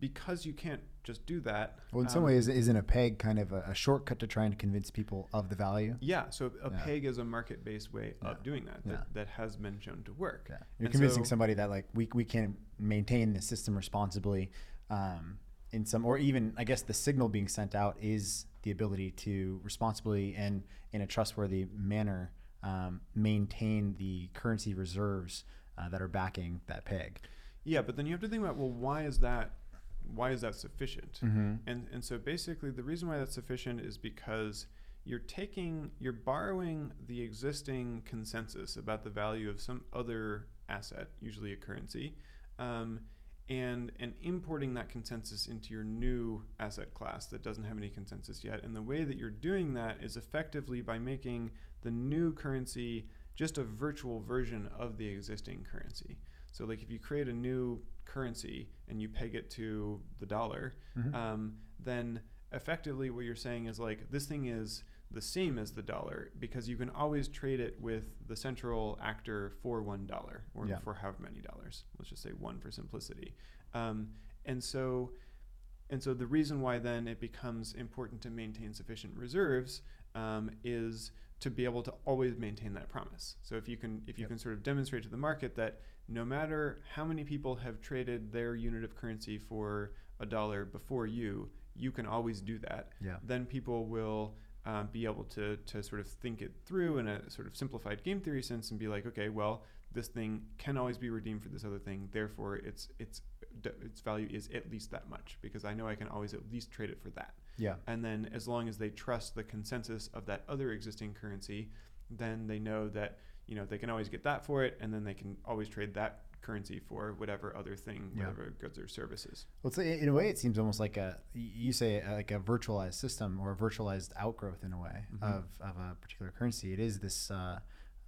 because you can't just do that. Well, in some um, ways, isn't a peg kind of a, a shortcut to trying to convince people of the value? Yeah, so a Yeah. peg is a market-based way Yeah. of doing that, that Yeah. that has been shown to work. You're And convincing so- somebody that like we we can maintain the system responsibly, um, in some or even I guess the signal being sent out is the ability to responsibly and in a trustworthy manner um, maintain the currency reserves uh, that are backing that peg. Yeah, but then you have to think about well, why is that? Why is that sufficient? Mm-hmm. And and so basically the reason why that's sufficient is because you're taking you're borrowing the existing consensus about the value of some other asset, usually a currency, um, and and importing that consensus into your new asset class that doesn't have any consensus yet. And the way that you're doing that is effectively by making the new currency just a virtual version of the existing currency. So like if you create a new currency and you peg it to the dollar, Mhm. um, then effectively what you're saying is like this thing is the same as the dollar because you can always trade it with the central actor for one dollar or Yeah. for however many dollars. Let's just say one for simplicity. Um, and so, and so the reason why then it becomes important to maintain sufficient reserves um, is to be able to always maintain that promise. So if you can, if you Yep. can sort of demonstrate to the market that no matter how many people have traded their unit of currency for a dollar before you, you can always do that. Yeah. Then people will um, be able to to sort of think it through in a sort of simplified game theory sense and be like, okay, well, this thing can always be redeemed for this other thing. Therefore, its its its value is at least that much because I know I can always at least trade it for that. Yeah. And then as long as they trust the consensus of that other existing currency, then they know that you know they can always get that for it, and then they can always trade that currency for whatever other thing, Yeah. whatever goods or services. Well, in a way, it seems almost like a you say uh, like a virtualized system or a virtualized outgrowth in a way Mhm. of, of a particular currency. It is this uh,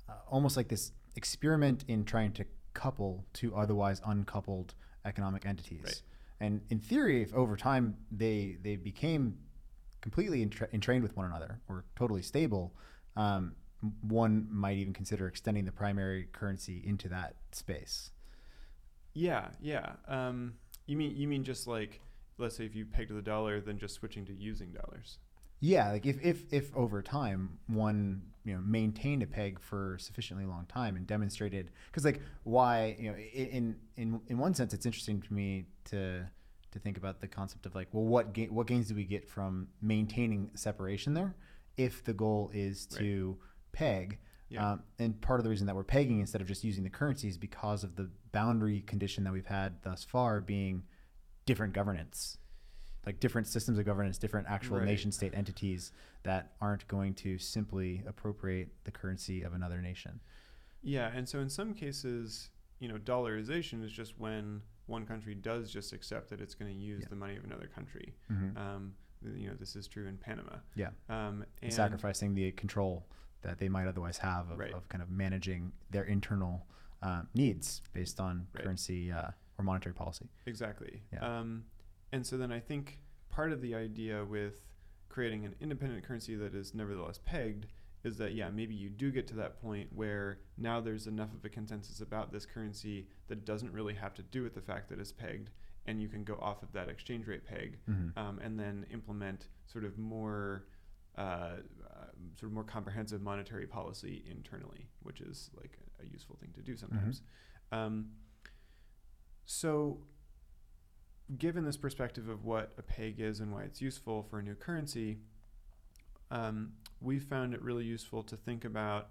uh, almost like this experiment in trying to couple two otherwise uncoupled economic entities. Right. And in theory, if over time they they became completely entra- entrained with one another or totally stable, um, one might even consider extending the primary currency into that space. Yeah, yeah. Um, you mean you mean just like let's say if you pegged the dollar, then just switching to using dollars. Yeah, like if, if if over time one you know maintained a peg for sufficiently long time and demonstrated because like why you know in in in one sense it's interesting to me to to think about the concept of like well what ga- what gains do we get from maintaining separation there if the goal is Right. to peg Yeah. um, and part of the reason that we're pegging instead of just using the currency is because of the boundary condition that we've had thus far being different governance like different systems of governance, different actual Right. nation state entities that aren't going to simply appropriate the currency of another nation. Yeah, and so in some cases, you know, dollarization is just when one country does just accept that it's going to use Yeah. the money of another country. Mm-hmm. Um, you know, this is true in Panama. Yeah. Um, and Sacrificing the control that they might otherwise have of, Right. of kind of managing their internal um, needs based on Right. currency uh, or monetary policy. Exactly. Yeah. Um, and so then I think part of the idea with creating an independent currency that is nevertheless pegged is that yeah maybe you do get to that point where now there's enough of a consensus about this currency that doesn't really have to do with the fact that it's pegged and you can go off of that exchange rate peg Mm-hmm. um, and then implement sort of more uh, uh, sort of more comprehensive monetary policy internally, which is like a, a useful thing to do sometimes. Um, so given this perspective of what a peg is and why it's useful for a new currency, um, we found it really useful to think about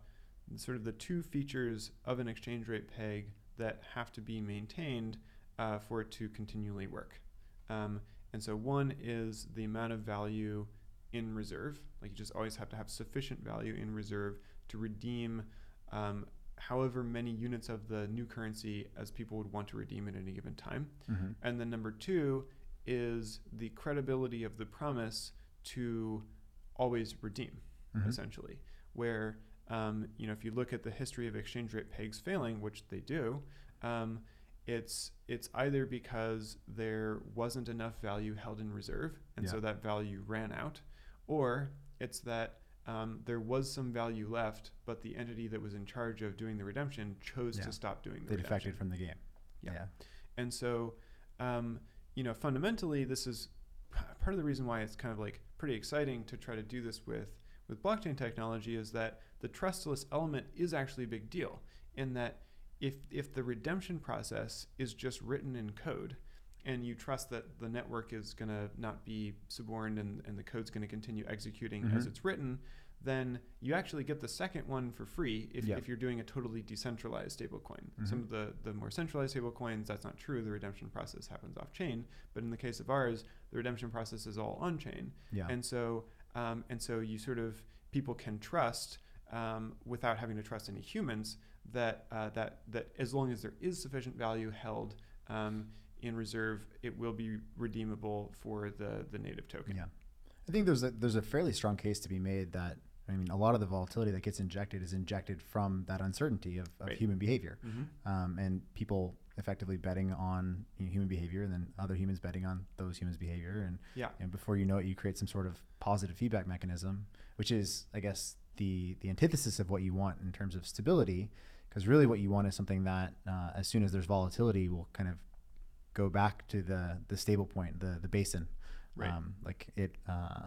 sort of the two features of an exchange rate peg that have to be maintained uh, for it to continually work. Um, and so one is the amount of value in reserve. Like you just always have to have sufficient value in reserve to redeem um, however many units of the new currency as people would want to redeem at any given time. Mm-hmm. And then number two is the credibility of the promise to always redeem, Mhm. essentially. Where, um, you know, if you look at the history of exchange rate pegs failing, which they do, um, it's it's either because there wasn't enough value held in reserve, and so that value ran out, or it's that um, there was some value left, but the entity that was in charge of doing the redemption chose Yeah. to stop doing the They redemption. defected from the game. Yeah. Yeah. And so, um, you know, fundamentally, this is p- part of the reason why it's kind of like pretty exciting to try to do this with with blockchain technology is that the trustless element is actually a big deal in that if if the redemption process is just written in code and you trust that the network is going to not be suborned and, and the code's going to continue executing as Mhm. it's written then you actually get the second one for free if, if you're doing a totally decentralized stablecoin. Some Mhm. of the, the more centralized stablecoins, that's not true. The redemption process happens off chain. But in the case of ours, the redemption process is all on chain. Yeah. And so, um, and so you sort of people can trust um, without having to trust any humans that uh, that that as long as there is sufficient value held um, in reserve, it will be redeemable for the the native token. Yeah, I think there's a there's a fairly strong case to be made that I mean a lot of the volatility that gets injected is injected from that uncertainty of, of Right. human behavior, Mm-hmm. um, and people effectively betting on you know, human behavior, and then other humans betting on those humans' behavior, and Yeah. and before you know it, you create some sort of positive feedback mechanism, which is I guess the the antithesis of what you want in terms of stability, because really what you want is something that uh, as soon as there's volatility will kind of go back to the the stable point, the the basin. Right. Um, like it, uh,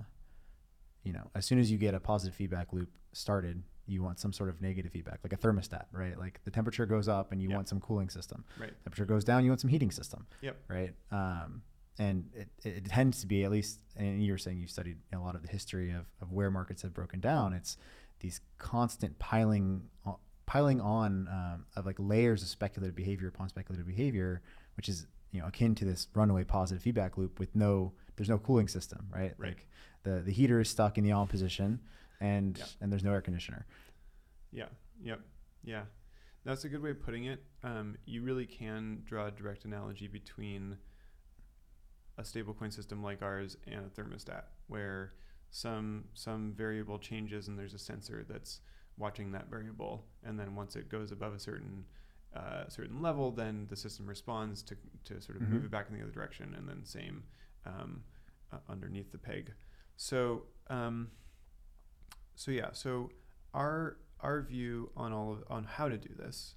you know, as soon as you get a positive feedback loop started, you want some sort of negative feedback, like a thermostat, right? Like the temperature goes up and you Yeah. want some cooling system. Right. Temperature goes down, you want some heating system. Yep. Right. Um, and it, it tends to be at least, and you were saying you studied a lot of the history of, of where markets have broken down. It's these constant piling, piling on um, of like layers of speculative behavior upon speculative behavior, which is you know akin to this runaway positive feedback loop with no there's no cooling system, right? Right. Like the the heater is stuck in the on position, and Yeah. and there's no air conditioner. Yeah. Yep. Yeah. That's a good way of putting it. Um, you really can draw a direct analogy between a stablecoin system like ours and a thermostat, where some some variable changes and there's a sensor that's watching that variable, and then once it goes above a certain uh, certain level, then the system responds to to sort of move Mhm. it back in the other direction, and then same um, uh, underneath the peg. So um, so yeah, so our our view on all of on how to do this.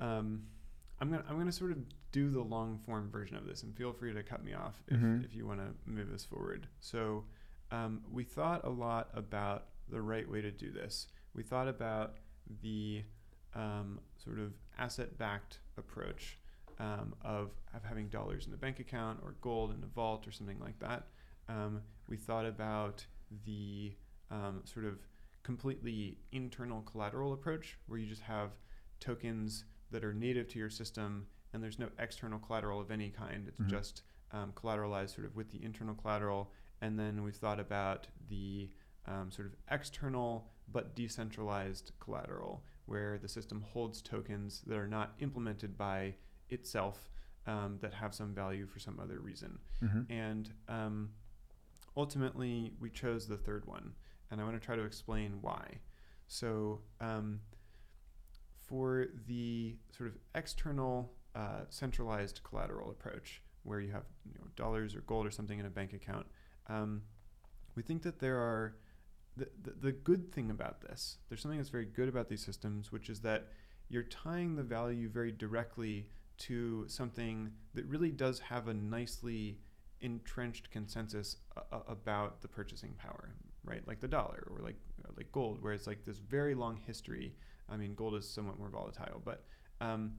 Um, I'm gonna I'm gonna sort of do the long form version of this, and feel free to cut me off if, Mhm. if you want to move this forward. So um, we thought a lot about the right way to do this. We thought about the um, sort of asset backed approach um, of, of having dollars in a bank account or gold in a vault or something like that. Um, we thought about the um, sort of completely internal collateral approach where you just have tokens that are native to your system and there's no external collateral of any kind. It's Mhm. just um, collateralized sort of with the internal collateral. And then we've thought about the um, sort of external but decentralized collateral where the system holds tokens that are not implemented by itself um, that have some value for some other reason. Mm-hmm. And um, ultimately, we chose the third one. And I want to try to explain why. So, um, for the sort of external uh, centralized collateral approach, where you have you know, dollars or gold or something in a bank account, um, we think that there are the, the, good thing about this, there's something that's very good about these systems, which is that you're tying the value very directly to something that really does have a nicely entrenched consensus a- about the purchasing power, right? Like the dollar or like uh, like gold, where it's like this very long history. I mean, gold is somewhat more volatile, but um,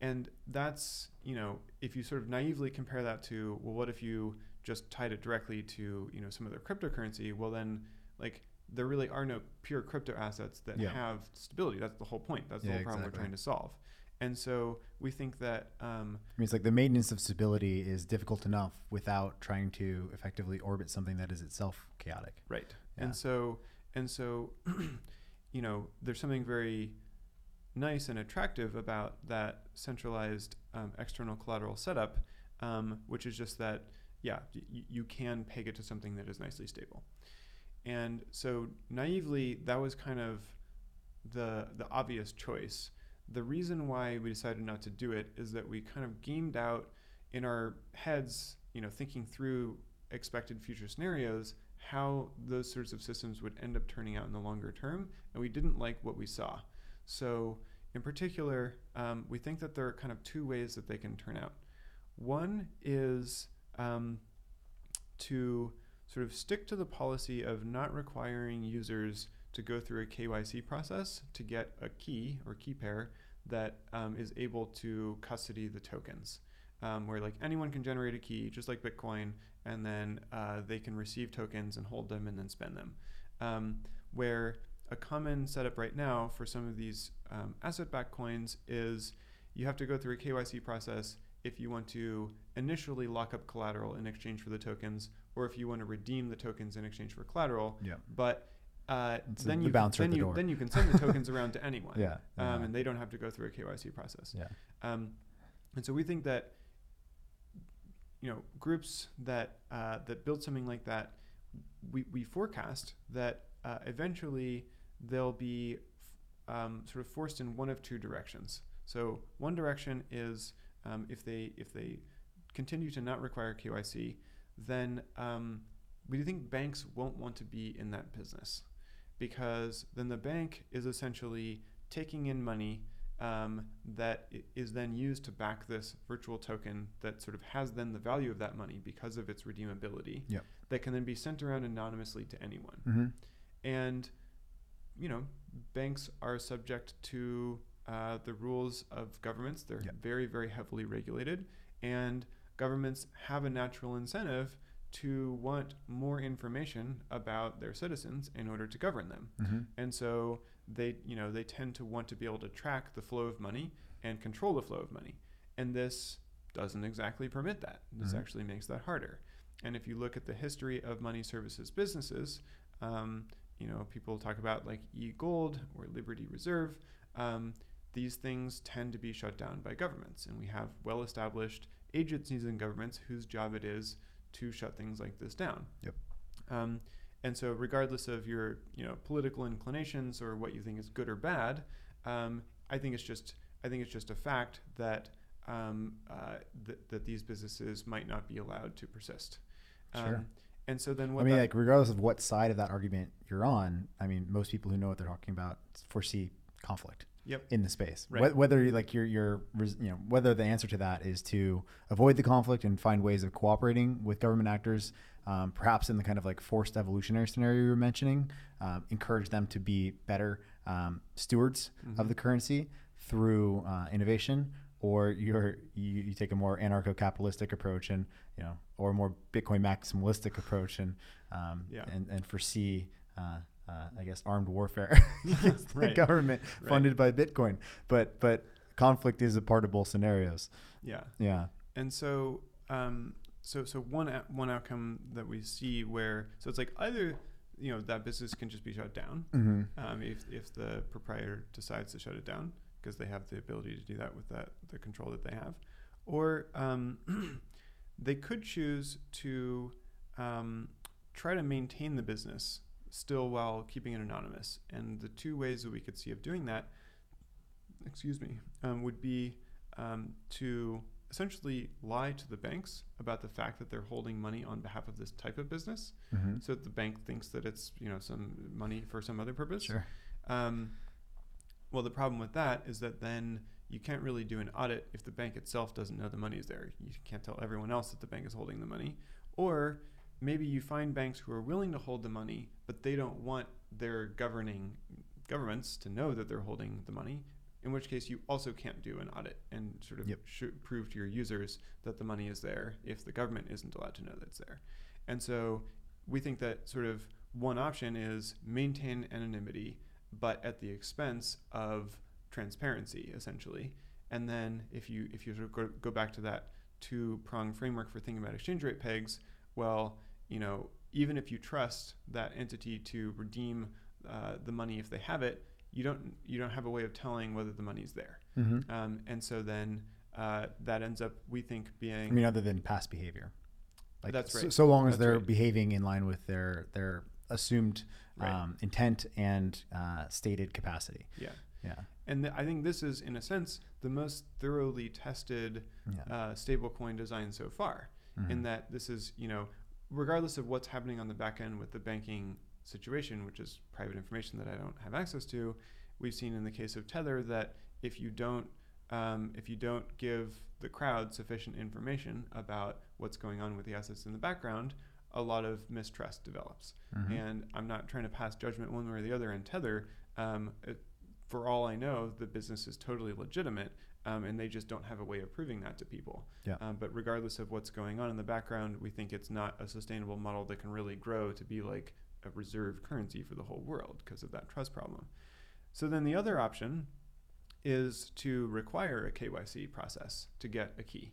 and that's you know if you sort of naively compare that to well what if you just tied it directly to you know some other cryptocurrency well then like there really are no pure crypto assets that Yeah. have stability that's the whole point that's the Yeah, whole problem we're trying to solve and so we think that um, I mean, it's like the maintenance of stability is difficult enough without trying to effectively orbit something that is itself chaotic. Right. Yeah. And so and so (clears throat) you know, there's something very nice and attractive about that centralized um, external collateral setup, um, which is just that yeah, y- you can peg it to something that is nicely stable. And so naively, that was kind of the the obvious choice. The reason why we decided not to do it is that we kind of gamed out in our heads, you know, thinking through expected future scenarios, how those sorts of systems would end up turning out in the longer term, and we didn't like what we saw. So, in particular, um, we think that there are kind of two ways that they can turn out. One is um, to sort of stick to the policy of not requiring users to go through a KYC process to get a key or key pair that um, is able to custody the tokens. Um, where like anyone can generate a key, just like Bitcoin, and then uh, they can receive tokens and hold them and then spend them. Um, where a common setup right now for some of these um, asset-backed coins is you have to go through a KYC process if you want to initially lock up collateral in exchange for the tokens, or if you want to redeem the tokens in exchange for collateral. Yeah. But uh, then the you bouncer then the you then you can send the (laughs) tokens around to anyone, Yeah. um, yeah. and they don't have to go through a KYC process. yeah. Um, and so we think that you know groups that uh, that build something like that, we, we forecast that uh, eventually they'll be f- um, sort of forced in one of two directions. So one direction is um, if they if they continue to not require KYC, then um, we think banks won't want to be in that business because then the bank is essentially taking in money um, that is then used to back this virtual token that sort of has then the value of that money because of its redeemability Yep. that can then be sent around anonymously to anyone. Mm-hmm. And, you know, banks are subject to uh, the rules of governments. They're Yep. very, very heavily regulated. And governments have a natural incentive to want more information about their citizens in order to govern them. Mm-hmm. And so they, you know, they tend to want to be able to track the flow of money and control the flow of money. And this doesn't exactly permit that. This Mhm. actually makes that harder. And if you look at the history of money services businesses, um, you know, people talk about like e-gold or Liberty Reserve. Um, these things tend to be shut down by governments, and we have well-established agencies and governments whose job it is to shut things like this down. Yep. Um, and so, regardless of your you know political inclinations or what you think is good or bad, um, I think it's just I think it's just a fact that um, uh, th- that these businesses might not be allowed to persist. Sure. Um, and so then what I mean, that- like, regardless of what side of that argument you're on, I mean, most people who know what they're talking about foresee conflict Yep. in the space. Right. Wh- Whether like you're, you're, you know, whether the answer to that is to avoid the conflict and find ways of cooperating with government actors, um, perhaps in the kind of like forced evolutionary scenario you were mentioning, um, encourage them to be better um, stewards of Mhm. the currency through uh, innovation, or you're you, you take a more anarcho-capitalistic approach and you know, or a more Bitcoin maximalistic approach and um, Yeah. and and foresee. Uh, uh, I guess armed warfare (laughs) against the Right. government Right. funded by Bitcoin, but but conflict is a part of both scenarios. yeah. Yeah. And so, um, so so one out- one outcome that we see where so it's like either you know that business can just be shut down Mm-hmm. um, if if the proprietor decides to shut it down because they have the ability to do that with that the control that they have, or um, (clears throat) they could choose to um, try to maintain the business still while keeping it anonymous. And the two ways that we could see of doing that, excuse me, um, would be um, to essentially lie to the banks about the fact that they're holding money on behalf of this type of business, Mm-hmm. so that the bank thinks that it's you know some money for some other purpose. Sure. Um, well, the problem with that is that then you can't really do an audit if the bank itself doesn't know the money is there. You can't tell everyone else that the bank is holding the money. Or maybe you find banks who are willing to hold the money, but they don't want their governing governments to know that they're holding the money in which case you also can't do an audit and sort of Yep. sh- prove to your users that the money is there if the government isn't allowed to know that it's there. And so we think that sort of one option is maintain anonymity, but at the expense of transparency, essentially. And then if you if you sort of go, go back to that two prong framework for thinking about exchange rate pegs, well, you know, even if you trust that entity to redeem uh, the money if they have it, you don't you don't have a way of telling whether the money's there. Mm-hmm. Um, and so then uh, that ends up, we think, being I mean, other than past behavior. That's so- right. So, long as That's they're right. behaving in line with their their assumed Right. um, intent and uh, stated capacity. yeah. Yeah. And th- I think this is, in a sense, the most thoroughly tested Yeah. uh, stablecoin design so far. Mhm. In that this is, you know, regardless of what's happening on the back end with the banking situation, which is private information that I don't have access to, we've seen in the case of Tether that if you don't um, if you don't give the crowd sufficient information about what's going on with the assets in the background, a lot of mistrust develops. Mhm. And I'm not trying to pass judgment one way or the other in Tether. Um, it, for all I know, the business is totally legitimate, um, and they just don't have a way of proving that to people. Yeah. Um, but regardless of what's going on in the background, we think it's not a sustainable model that can really grow to be like a reserve currency for the whole world because of that trust problem. So then the other option is to require a KYC process to get a key.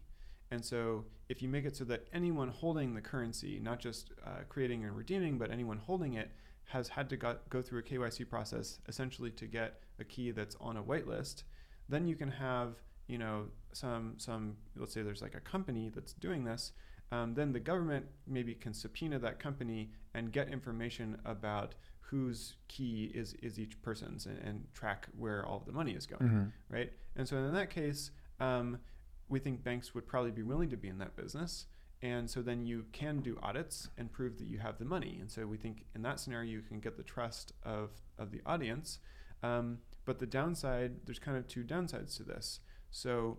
And so if you make it so that anyone holding the currency, not just uh, creating and redeeming, but anyone holding it, has had to go, go through a KYC process essentially to get a key that's on a whitelist, then you can have you know some some let's say there's like a company that's doing this. Um, then the government maybe can subpoena that company and get information about whose key is, is each person's and, and track where all of the money is going Mhm. right? And so in that case, um, we think banks would probably be willing to be in that business. And so then you can do audits and prove that you have the money. And so we think in that scenario, you can get the trust of, of the audience. Um, but the downside, there's kind of two downsides to this. So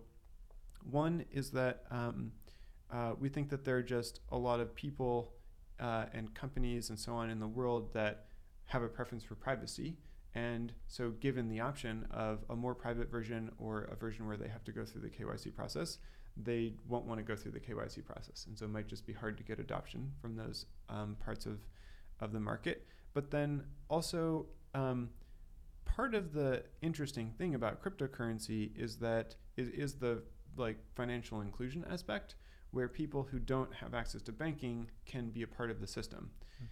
one is that um, uh, we think that there are just a lot of people uh, and companies and so on in the world that have a preference for privacy. And so, given the option of a more private version or a version where they have to go through the KYC process, they won't want to go through the KYC process. And so, it might just be hard to get adoption from those um, parts of, of the market. But then also, um, part of the interesting thing about cryptocurrency is that is, is the like financial inclusion aspect where people who don't have access to banking can be a part of the system. Hmm.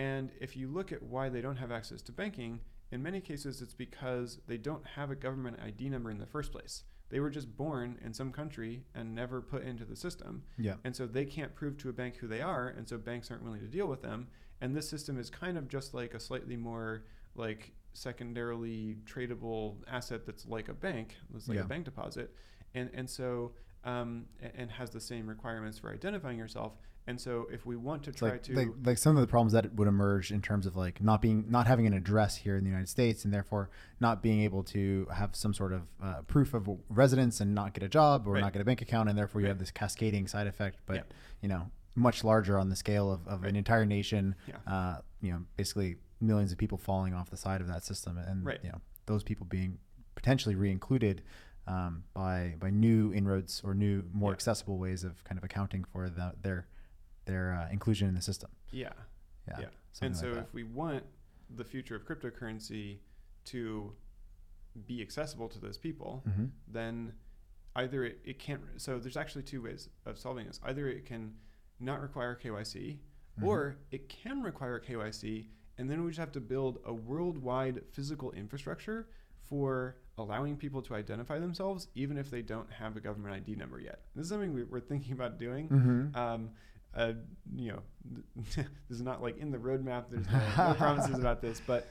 And if you look at why they don't have access to banking, in many cases it's because they don't have a government ID number in the first place. They were just born in some country and never put into the system. Yeah. And so they can't prove to a bank who they are, and so banks aren't willing to deal with them. And this system is kind of just like a slightly more like secondarily tradable asset that's like a bank, that's like Yeah. a bank deposit, and and so um, and has the same requirements for identifying yourself. And so if we want to try like, to like like some of the problems that would emerge in terms of like not being not having an address here in the United States and therefore not being able to have some sort of uh, proof of residence and not get a job or Right. not get a bank account and therefore you Right. have this cascading side effect but Yeah. you know much larger on the scale of, of Right. an entire nation Yeah. uh, you know basically millions of people falling off the side of that system and Right. you know those people being potentially re-included um, by by new inroads or new more Yeah. accessible ways of kind of accounting for the, their their uh, inclusion in the system. yeah. Yeah. Yeah. and so like if we want the future of cryptocurrency to be accessible to those people, that. hmm then either it, it can't so there's actually two ways of solving this either it can not require kyc Mhm. or it can require kyc and then we just have to build a worldwide physical infrastructure for allowing people to identify themselves even if they don't have a government id number yet this is something we, we're thinking about doing hmm um, uh, you know, (laughs) this is not like in the roadmap. There's no, no (laughs) promises about this, but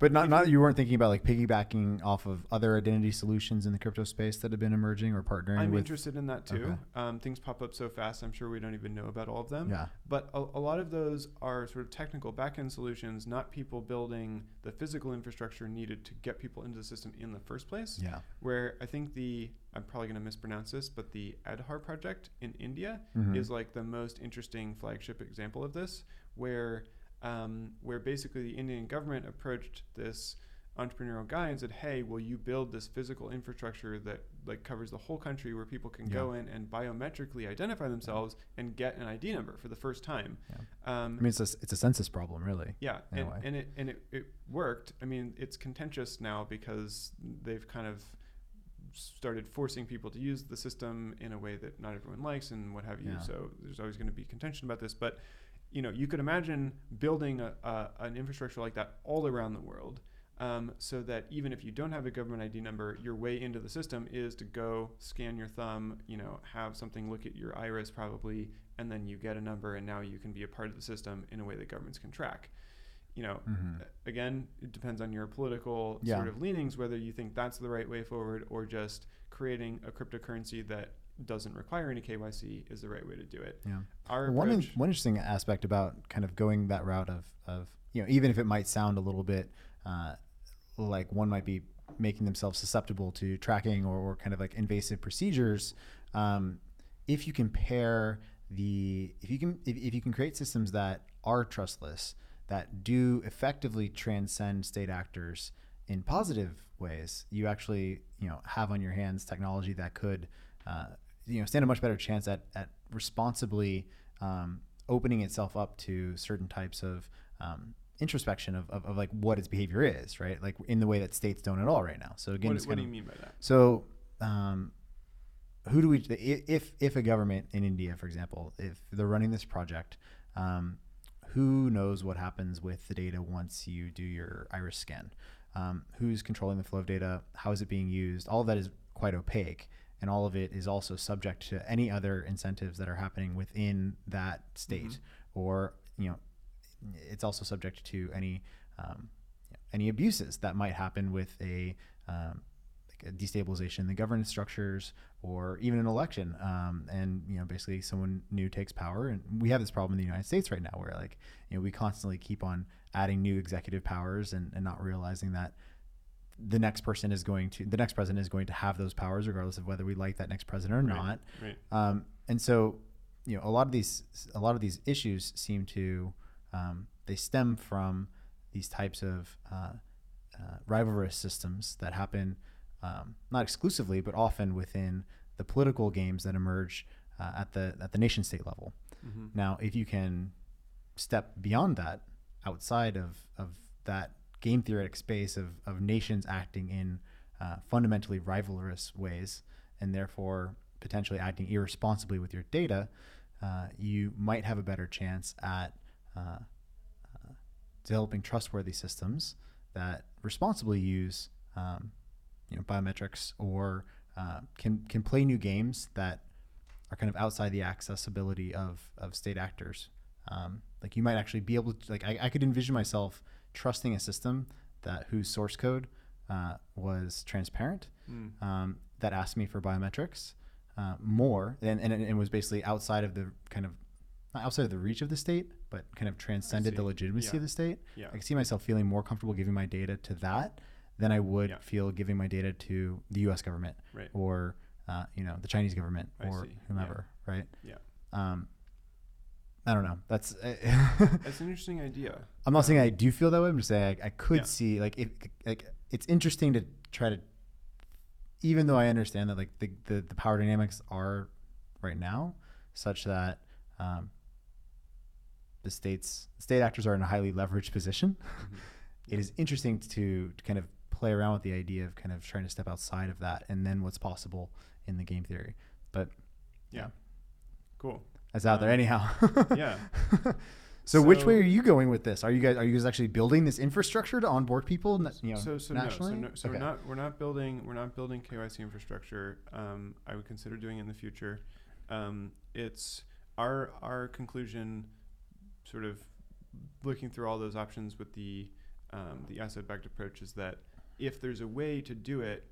But not not you- you weren't thinking about like piggybacking off of other identity solutions in the crypto space that have been emerging or partnering I'm with. interested in that too. Okay. Um, things pop up so fast. I'm sure we don't even know about all of them. Yeah. But a, a lot of those are sort of technical backend solutions, not people building the physical infrastructure needed to get people into the system in the first place. Yeah. Where I think the I'm probably going to mispronounce this, but the Aadhaar project in India Mhm. is like the most interesting flagship example of this, where um, where basically the Indian government approached this entrepreneurial guy and said, "Hey, will you build this physical infrastructure that like covers the whole country where people can Yeah. go in and biometrically identify themselves and get an ID number for the first time?" I Um, mean, it's a, it's a census problem, really. yeah, and, and it and it, it worked. I mean, it's contentious now because they've kind of started forcing people to use the system in a way that not everyone likes and what have you. Yeah. So there's always going to be contention about this, but you know, you could imagine building a, a, an infrastructure like that all around the world. Um, so that even if you don't have a government ID number, your way into the system is to go scan your thumb, you know, have something look at your iris probably, and then you get a number, and now you can be a part of the system in a way that governments can track. You know, Mhm. again, it depends on your political Yeah. sort of leanings whether you think that's the right way forward or just creating a cryptocurrency that doesn't require any KYC is the right way to do it. Yeah. Our one, in, one interesting aspect about kind of going that route of, of you know even if it might sound a little bit uh, like one might be making themselves susceptible to tracking or, or kind of like invasive procedures um, if you compare the if you can if, if you can create systems that are trustless that do effectively transcend state actors in positive ways you actually you know have on your hands technology that could uh, you know stand a much better chance at, at responsibly um, opening itself up to certain types of um, introspection of, of, of like what its behavior is right like in the way that states don't at all right now so again what, what do you mean by that? so, um, who do we? If if a government in India, for example, if they're running this project, um, who knows what happens with the data once you do your iris scan? Um, who's controlling the flow of data? How is it being used? All of that is quite opaque, and all of it is also subject to any other incentives that are happening within that state, or you know, it's also subject to any um, any abuses that might happen with a um, like a destabilization in the governance structures or even an election. Um, and you know basically someone new takes power. And we have this problem in the united states right now where like you know we constantly keep on adding new executive powers and, and not realizing that the next person is going to the next president is going to have those powers regardless of whether we like that next president or Right, not Right. um, and so, you know, a lot of these a lot of these issues seem to um, they stem from these types of uh, uh, rivalrous systems that happen um, not exclusively, but often within the political games that emerge uh, at the at the nation state level. hmm Now, if you can step beyond that, outside of, of that game theoretic space of, of nations acting in uh, fundamentally rivalrous ways, and therefore potentially acting irresponsibly with your data, uh, you might have a better chance at uh, uh, developing trustworthy systems that responsibly use um, you know biometrics or uh, can can play new games that are kind of outside the accessibility of of state actors. Um, like you might actually be able to like I, I could envision myself trusting a system that whose source code uh, was transparent Mm. um, that asked me for biometrics uh, more and, and and was basically outside of the kind of not outside of the reach of the state, but kind of transcended the legitimacy Yeah. of the state. Yeah. I can see myself feeling more comfortable giving my data to that than I would Yeah. feel giving my data to the U.S. government Right. or uh, you know the Chinese government I or see. Whomever, right? Yeah. Um, I don't know. That's (laughs) It's an interesting idea. I'm not saying Um, I do feel that way. I'm just saying I, I could Yeah. see like if like it's interesting to try to, even though I understand that like the the, the power dynamics are right now such that um, the states state actors are in a highly leveraged position. Mhm. (laughs) It is interesting to, to kind of play around with the idea of kind of trying to step outside of that and then what's possible in the game theory. But Yeah. Cool. that's out there Um, anyhow. (laughs) yeah. (laughs) So, which way are you going with this? Are you guys are you guys actually building this infrastructure to onboard people? You know, so so nationally. no, so, no, so Okay. we're not we're not building we're not building KYC infrastructure. Um, I would consider doing it in the future. Um, it's our our conclusion, sort of looking through all those options with the um, the asset backed approach is that if there's a way to do it,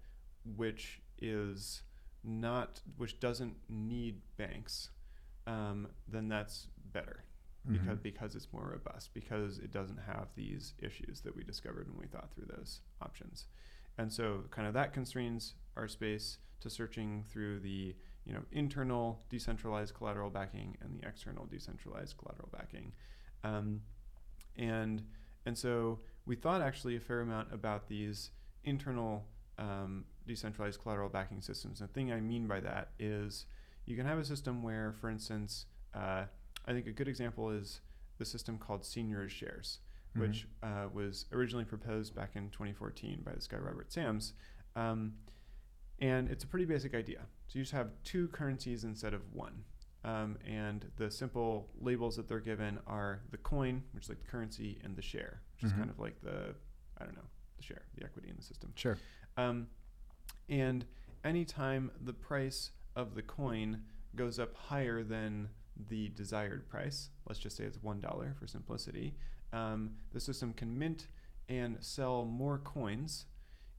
which is not which doesn't need banks, um, then that's better because Mhm. because it's more robust because it doesn't have these issues that we discovered when we thought through those options and so kind of that constrains our space to searching through the you know internal decentralized collateral backing and the external decentralized collateral backing um, and and so we thought actually a fair amount about these internal um, decentralized collateral backing systems. The thing I mean by that is you can have a system where, for instance, uh, I think a good example is the system called Seigniorage Shares, Mhm. which uh, was originally proposed back in 2014 by this guy Robert Sams. Um, and it's a pretty basic idea. So you just have two currencies instead of one. Um, and the simple labels that they're given are the coin, which is like the currency, and the share, which Mhm. is kind of like the, I don't know, the share, the equity in the system. Sure. Um, and anytime the price of the coin goes up higher than the desired price, let's just say it's $1 for simplicity, um, the system can mint and sell more coins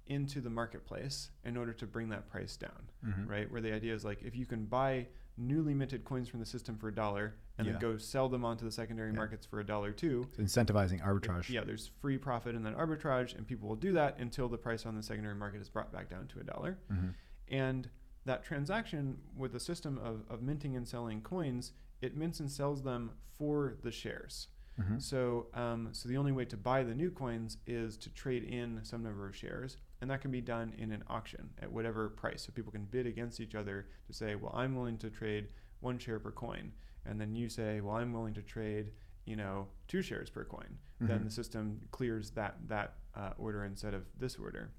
into the marketplace in order to bring that price down, Mhm. right? Where the idea is like if you can buy newly minted coins from the system for a dollar and Yeah. then go sell them onto the secondary Yeah. markets for a dollar too, So incentivizing arbitrage. yeah, there's free profit and then arbitrage, and people will do that until the price on the secondary market is brought back down to a dollar. Mhm. And that transaction with the system of, of minting and selling coins, it mints and sells them for the shares. Mhm. So, um, so the only way to buy the new coins is to trade in some number of shares, and that can be done in an auction at whatever price. So people can bid against each other to say, well, I'm willing to trade one share per coin, and then you say, well, I'm willing to trade, you know, two shares per coin. Then Mhm. the system clears that that uh, order instead of this order,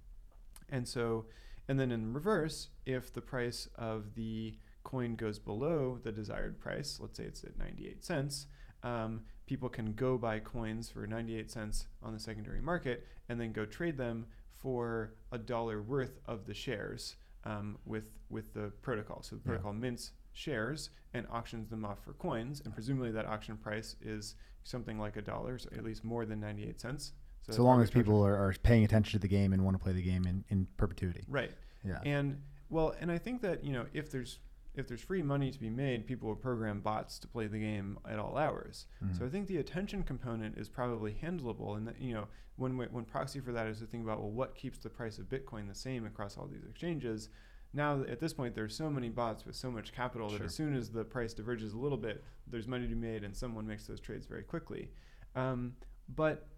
and so, and then in reverse, if the price of the coin goes below the desired price, let's say it's at 98 cents, um, people can go buy coins for 98 cents on the secondary market and then go trade them for a dollar worth of the shares um, with with the protocol. So the Yeah. protocol mints shares and auctions them off for coins, and presumably that auction price is something like a dollar, so at least more than 98 cents. So long as people are, are paying attention to the game and want to play the game in, in perpetuity. right Yeah. and well and i think that you know if there's if there's free money to be made people will program bots to play the game at all hours. Mhm. so i think the attention component is probably handleable and that you know when we- when proxy for that is to think about well what keeps the price of bitcoin the same across all these exchanges? Now at this point there's so many bots with so much capital that as soon as the price diverges a little bit there's money to be made and someone makes those trades very quickly. Um, but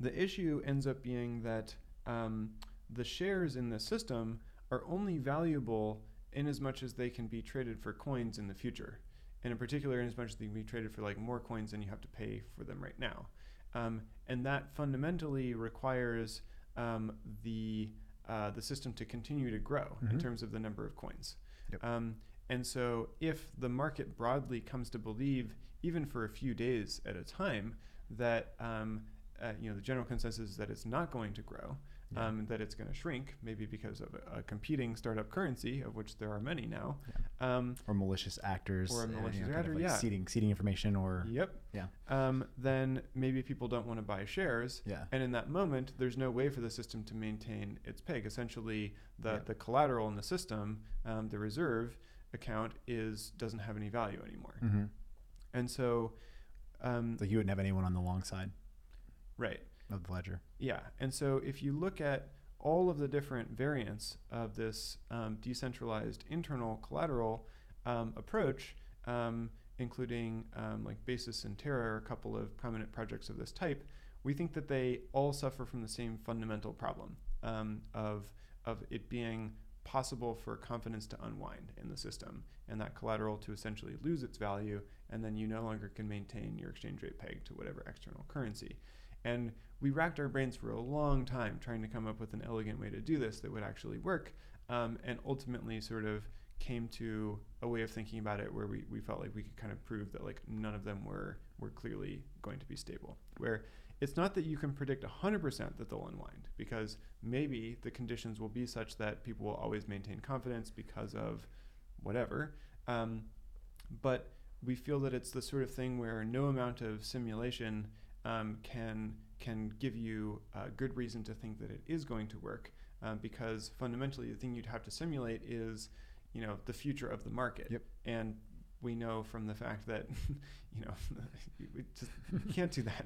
the issue ends up being that um, the shares in the system are only valuable in as much as they can be traded for coins in the future. And in particular, in as much as they can be traded for like more coins than you have to pay for them right now. Um, and that fundamentally requires um, the uh, the system to continue to grow in Mhm. terms of the number of coins. Yep. Um, and so, if the market broadly comes to believe, even for a few days at a time, that um, uh, you know the general consensus is that it's not going to grow. Um, that it's going to shrink, maybe because of a, a competing startup currency, of which there are many now. Um, or malicious actors. Or a uh, you malicious know, kind of like yeah. Seeding, seeding information or. yep. Yeah. Um, then maybe people don't want to buy shares, Yeah. and in that moment, there's no way for the system to maintain its peg. Essentially, the, Yeah. the collateral in the system, um, the reserve account, is doesn't have any value anymore. hmm And so, um, So you wouldn't have anyone on the long side right, of the ledger. yeah. And so, if you look at all of the different variants of this um, decentralized internal collateral um, approach, um, including um, like Basis and Terra, a couple of prominent projects of this type, we think that they all suffer from the same fundamental problem um, of of it being possible for confidence to unwind in the system and that collateral to essentially lose its value and then you no longer can maintain your exchange rate peg to whatever external currency and we racked our brains for a long time trying to come up with an elegant way to do this that would actually work um, and ultimately sort of came to a way of thinking about it where we, we felt like we could kind of prove that like none of them were were clearly going to be stable. Where it's not that you can predict 100% that they'll unwind because maybe the conditions will be such that people will always maintain confidence because of whatever um, but we feel that it's the sort of thing where no amount of simulation um, can can give you a good reason to think that it is going to work um, because fundamentally the thing you'd have to simulate is you know the future of the market Yep. and we know from the fact that (laughs) you know you (laughs) we just you (laughs) can't do that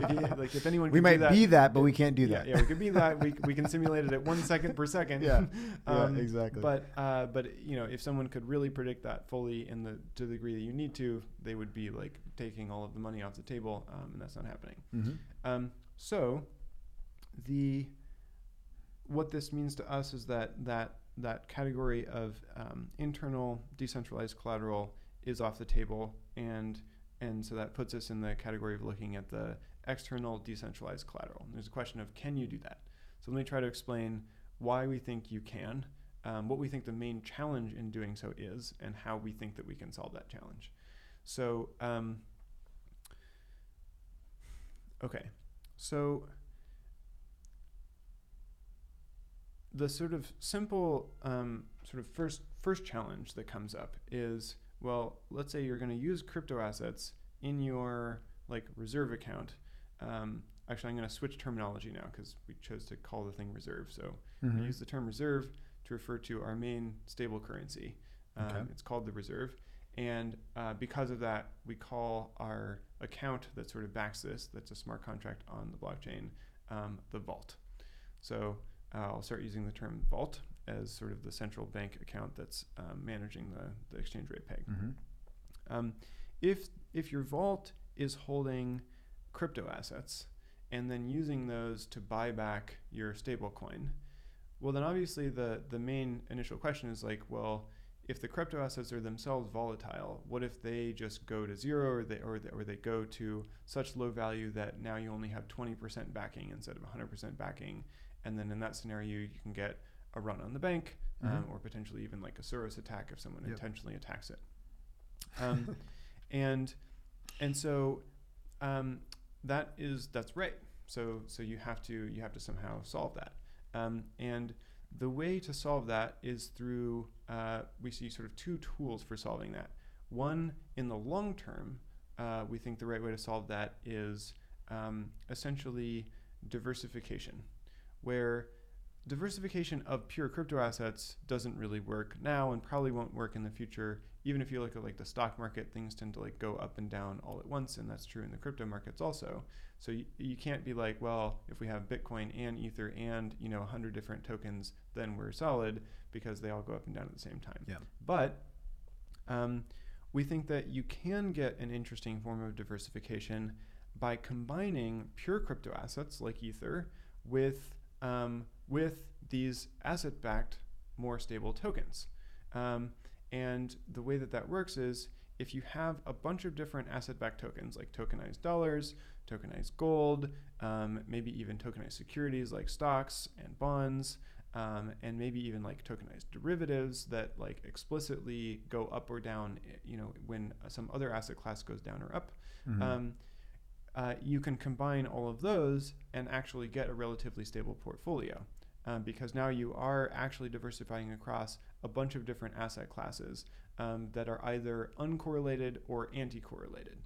if you, like if anyone We might that, be that, but we can't do yeah, that. yeah we could be that we, we can simulate it at one second per second Yeah. Um, yeah, exactly. but uh, but you know, if someone could really predict that fully in the to the degree that you need to, they would be like taking all of the money off the table, um, and that's not happening. Mhm. Um, so the what this means to us is that that that category of um, internal decentralized collateral is off the table, and and so that puts us in the category of looking at the external decentralized collateral. There's a question of can you do that? So let me try to explain why we think you can, um, what we think the main challenge in doing so is, and how we think that we can solve that challenge. So, um, okay, so the sort of simple um, sort of first first challenge that comes up is well, let's say you're going to use crypto assets in your like reserve account. Um, actually, I'm going to switch terminology now because we chose to call the thing reserve. So Mhm. we use the term reserve to refer to our main stable currency. Um, Okay. It's called the reserve. And uh, because of that, we call our account that sort of backs this, that's a smart contract on the blockchain, um, the vault. So I'll start using the term vault as sort of the central bank account that's um, managing the, the exchange rate peg. Mhm. Um, if if your vault is holding crypto assets and then using those to buy back your stable coin, well then obviously the the main initial question is like, well, if the crypto assets are themselves volatile, what if they just go to zero or they or they, or they go to such low value that now you only have 20% backing instead of 100% backing, and then in that scenario you can get a run on the bank um, Mhm. or potentially even like a Soros attack if someone Yep. intentionally attacks it. (laughs) Um, and and so um, that is that's right. So so you have to you have to somehow solve that. Um, and the way to solve that is through uh, we see sort of two tools for solving that. One in the long term, uh, we think the right way to solve that is um, essentially diversification, where diversification of pure crypto assets doesn't really work now and probably won't work in the future. Even if you look at like the stock market things tend to like go up and down all at once and that's true in the crypto markets also. So you, you can't be like well if we have bitcoin and ether and you know 100 different tokens then we're solid because they all go up and down at the same time. Yeah. but um, we think that you can get an interesting form of diversification by combining pure crypto assets like ether with um, with these asset-backed, more stable tokens. Um, and the way that that works is if you have a bunch of different asset-backed tokens, like tokenized dollars, tokenized gold, um, maybe even tokenized securities like stocks and bonds, um, and maybe even like tokenized derivatives that like explicitly go up or down, you know, when some other asset class goes down or up. Mhm. Um, uh, you can combine all of those and actually get a relatively stable portfolio um, because now you are actually diversifying across a bunch of different asset classes um, that are either uncorrelated or anti correlated.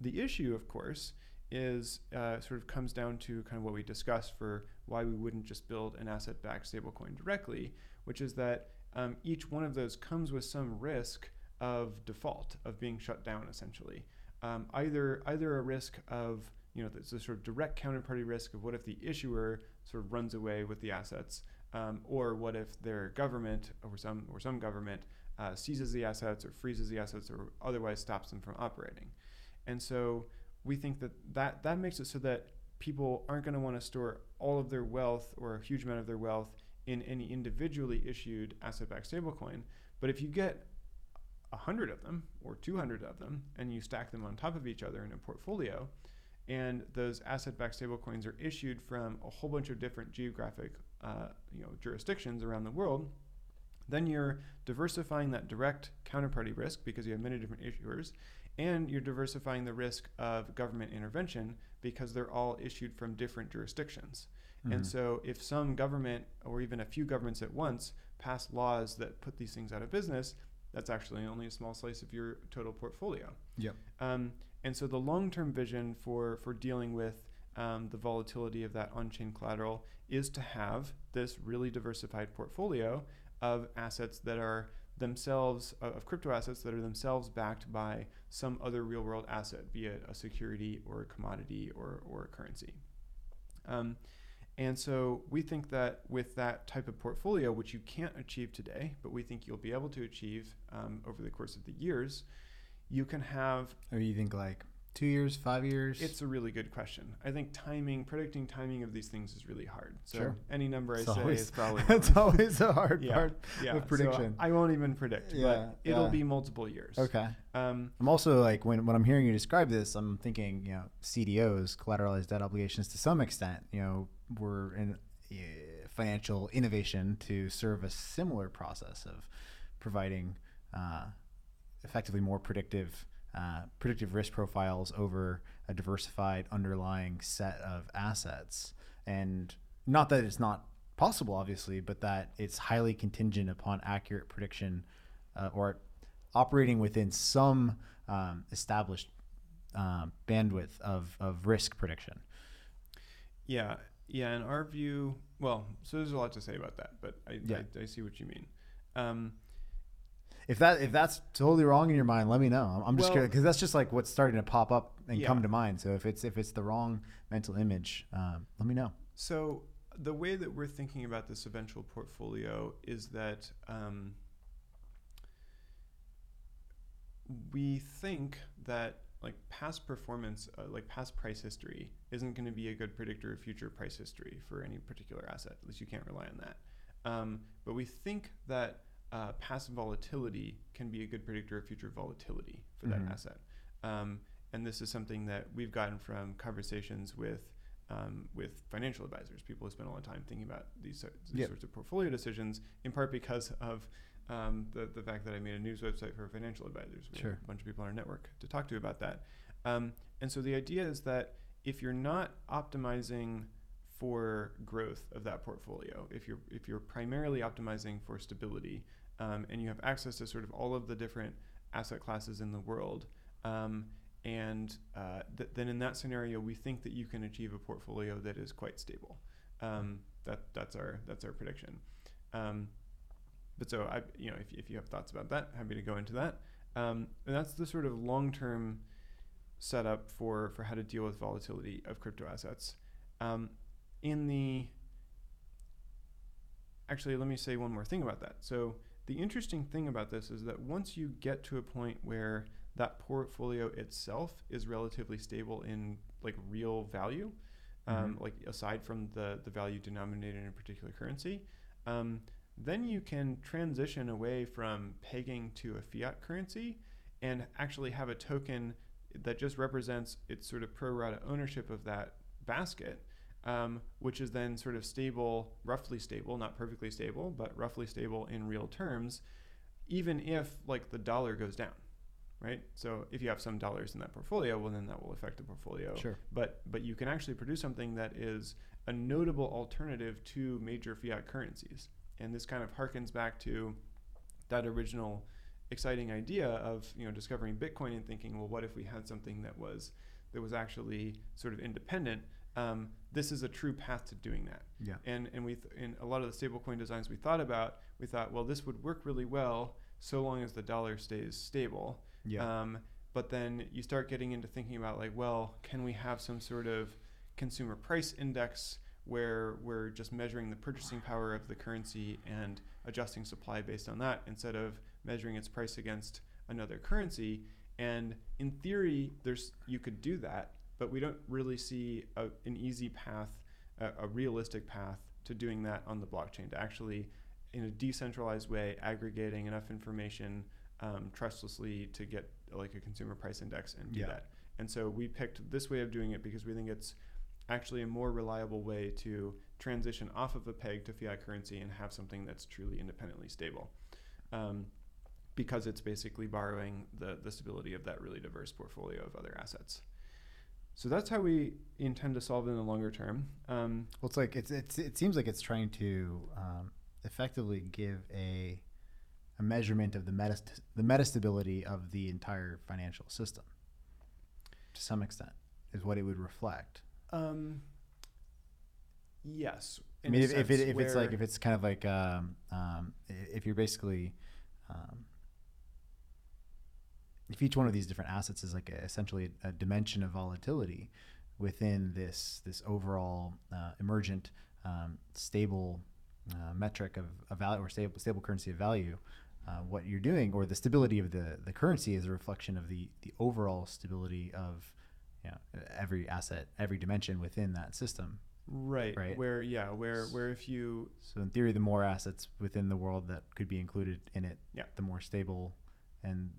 The issue, of course, is uh, sort of comes down to kind of what we discussed for why we wouldn't just build an asset backed stablecoin directly, which is that um, each one of those comes with some risk of default, of being shut down essentially um, either either a risk of you know the, sort of direct counterparty risk of what if the issuer sort of runs away with the assets, um, or what if their government or some or some government uh, seizes the assets or freezes the assets or otherwise stops them from operating, and so we think that that, that makes it so that people aren't going to want to store all of their wealth or a huge amount of their wealth in any individually issued asset-backed stablecoin, but if you get 100 of them or 200 of them and you stack them on top of each other in a portfolio and those asset-backed stablecoins are issued from a whole bunch of different geographic uh, you know jurisdictions around the world then you're diversifying that direct counterparty risk because you have many different issuers and you're diversifying the risk of government intervention because they're all issued from different jurisdictions and Mhm. so if some government or even a few governments at once pass laws that put these things out of business that's actually only a small slice of your total portfolio. Yep. Um, and so the long-term vision for for dealing with um, the volatility of that on-chain collateral is to have this really diversified portfolio of assets that are themselves uh, of crypto assets that are themselves backed by some other real-world asset, be it a security or a commodity or or a currency. Um, and so we think that with that type of portfolio, which you can't achieve today, but we think you'll be able to achieve um, over the course of the years, you can have Or you think like two years, five years? It's a really good question. I think timing, predicting timing of these things is really hard. So Sure. any number It's I say always- is probably (laughs) That's always a hard yeah, part yeah. of So prediction. I won't even predict, Yeah, but it'll yeah. be multiple years. okay. Um, I'm also like when when I'm hearing you describe this, I'm thinking you know CDOs, collateralized debt obligations, to some extent, you know, were in uh, financial innovation to serve a similar process of providing uh, effectively more predictive uh, predictive risk profiles over a diversified underlying set of assets, and not that it's not possible, obviously, but that it's highly contingent upon accurate prediction uh, or operating within some um, established um, bandwidth of, of risk prediction. yeah, yeah. In our view, well, so there's a lot to say about that, but I, Yeah. I, I see what you mean. Um, If that if that's totally wrong in your mind, let me know. I'm- I'm just Well- curious because that's just like what's starting to pop up and Yeah. come to mind. So if it's if it's the wrong mental image, um, let me know. So the way that we're thinking about this eventual portfolio is that um, we think that like past performance, uh, like past price history, isn't going to be a good predictor of future price history for any particular asset. At least you can't rely on that. Um, but we think that uh, past volatility can be a good predictor of future volatility for Mhm. that asset. Um, and this is something that we've gotten from conversations with um, with financial advisors, people who spend a lot of time thinking about these, these Yep. sorts of portfolio decisions, in part because of um, the, the fact that I made a news website for financial advisors. We Sure. have a bunch of people on our network to talk to about that. Um, and so the idea is that if you're not optimizing for growth of that portfolio, if you're if you're primarily optimizing for stability, um, and you have access to sort of all of the different asset classes in the world, um, and uh, th- then in that scenario, we think that you can achieve a portfolio that is quite stable. Um, that that's our that's our prediction. But so I, you know, if, if you have thoughts about that, happy to go into that. Um, and that's the sort of long term setup for for how to deal with volatility of crypto assets. Um, in the actually, let me say one more thing about that. So the interesting thing about this is that once you get to a point where that portfolio itself is relatively stable in like real value, um, Mhm. like aside from the the value denominated in a particular currency, um, then you can transition away from pegging to a fiat currency and actually have a token that just represents its sort of pro rata ownership of that basket, um, which is then sort of stable, roughly stable, not perfectly stable, but roughly stable in real terms, even if like the dollar goes down, right? So if you have some dollars in that portfolio, well then that will affect the portfolio. Sure. But but you can actually produce something that is a notable alternative to major fiat currencies, and this kind of harkens back to that original exciting idea of you know discovering Bitcoin and thinking, well, what if we had something that was that was actually sort of independent? Um, this is a true path to doing that. Yeah. And and we th- in a lot of the stablecoin designs we thought about, we thought, well, this would work really well so long as the dollar stays stable. Yeah. Um, but then you start getting into thinking about like, well, can we have some sort of consumer price index where we're just measuring the purchasing power of the currency and adjusting supply based on that instead of measuring its price against another currency? And in theory, there's you could do that, but we don't really see a, an easy path, a, a realistic path to doing that on the blockchain to actually in a decentralized way aggregating enough information um, trustlessly to get like a consumer price index and do Yeah. that. And so we picked this way of doing it because we think it's actually a more reliable way to transition off of a peg to fiat currency and have something that's truly independently stable. Um, because it's basically borrowing the, the stability of that really diverse portfolio of other assets. So that's how we intend to solve it in the longer term. Um, Well, it's like it's, it's it seems like it's trying to um, effectively give a a measurement of the meta the metastability of the entire financial system to some extent is what it would reflect. Um, yes. I mean, if, if, it, if it's like if it's kind of like um, um, if you're basically um, if each one of these different assets is like a, essentially a dimension of volatility within this this overall uh, emergent um, stable uh, metric of, of value or stable stable currency of value, uh, what you're doing or the stability of the the currency is a reflection of the the overall stability of know, every asset, every dimension within that system. Right. Right. Where yeah, where where if you So in theory, the more assets within the world that could be included in it, Yeah. the more stable, and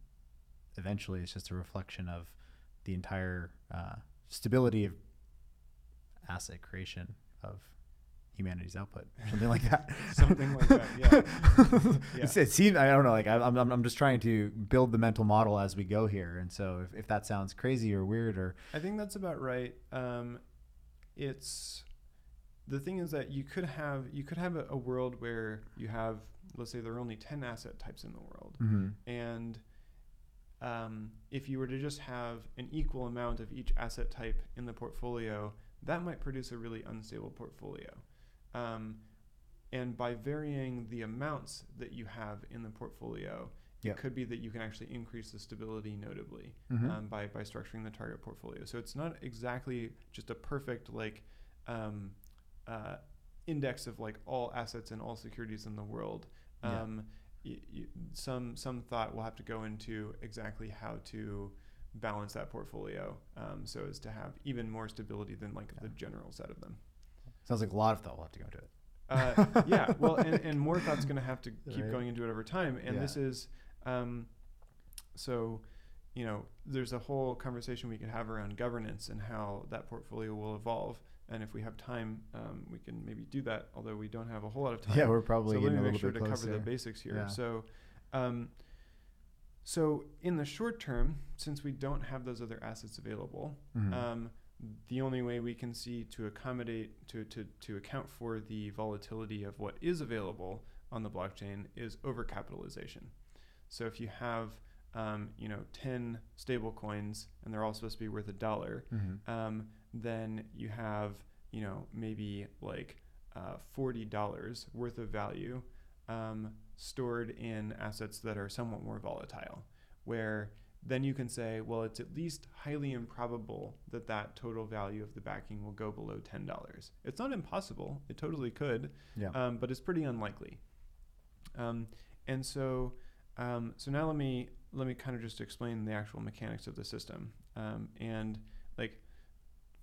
eventually it's just a reflection of the entire uh, stability of asset creation of humanity's output, (laughs) something like that. (laughs) Something like that, yeah. (laughs) Yeah. It seems I don't know. Like I- I'm, I'm, I'm just trying to build the mental model as we go here, and so if, if that sounds crazy or weird or I think that's about right. Um, it's the thing is that you could have you could have a, a world where you have let's say there are only ten asset types in the world, and um, if you were to just have an equal amount of each asset type in the portfolio, that might produce a really unstable portfolio. Um, and by varying the amounts that you have in the portfolio, Yep. it could be that you can actually increase the stability notably Mhm. um, by, by structuring the target portfolio. So it's not exactly just a perfect like um, uh, index of like all assets and all securities in the world. Yeah. Um, y- y- some some thought will have to go into exactly how to balance that portfolio um, so as to have even more stability than like the general set of them. Sounds like a lot of thought will have to go into it. Uh, yeah, (laughs) well, and, and more thought's going to have to keep Right. going into it over time. And Yeah. this is, um, so, you know, there's a whole conversation we could have around governance and how that portfolio will evolve. And if we have time, um, we can maybe do that. Although we don't have a whole lot of (laughs) time. Yeah, we're probably so let me make sure to cover the basics here. Yeah. So, um, so in the short term, since we don't have those other assets available, Mhm. The only way we can see to accommodate to, to, to account for the volatility of what is available on the blockchain is overcapitalization. So if you have um, you know 10 stable coins and they're all supposed to be worth a dollar, Mhm. um, then you have you know maybe like uh, forty dollars worth of value um, stored in assets that are somewhat more volatile, where then you can say, well, it's at least highly improbable that that total value of the backing will go below ten dollars. It's not impossible; it totally could, Yeah. um, but it's pretty unlikely. Um, and so, um, so now let me let me kind of just explain the actual mechanics of the system. Um, and like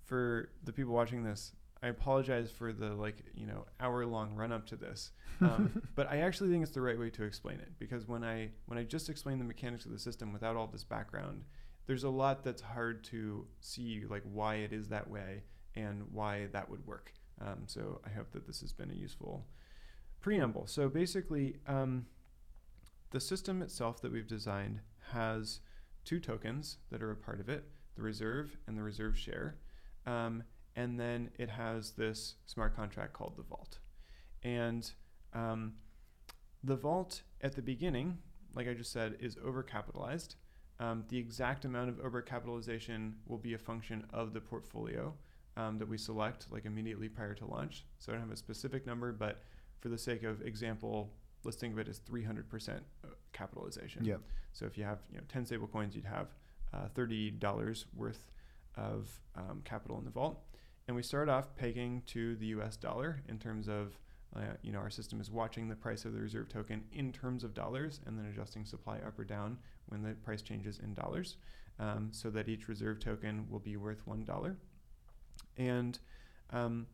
for the people watching this, I apologize for the like you know hour long run up to this, (laughs) um, but I actually think it's the right way to explain it because when I when I just explain the mechanics of the system without all this background, there's a lot that's hard to see like why it is that way and why that would work. Um, so I hope that this has been a useful preamble. So basically, um, the system itself that we've designed has two tokens that are a part of it: the reserve and the reserve share. Um, and then it has this smart contract called the vault. And um, the vault at the beginning, like I just said, is overcapitalized. Um, the exact amount of overcapitalization will be a function of the portfolio um, that we select, like immediately prior to launch. So I don't have a specific number, but for the sake of example, let's think of it as 300% capitalization. Yep. So if you have you know 10 stable coins, you'd have uh, $30 worth of um, capital in the vault. And we start off pegging to the US dollar in terms of, uh, you know, our system is watching the price of the reserve token in terms of dollars and then adjusting supply up or down when the price changes in dollars um, so that each reserve token will be worth $1. And um,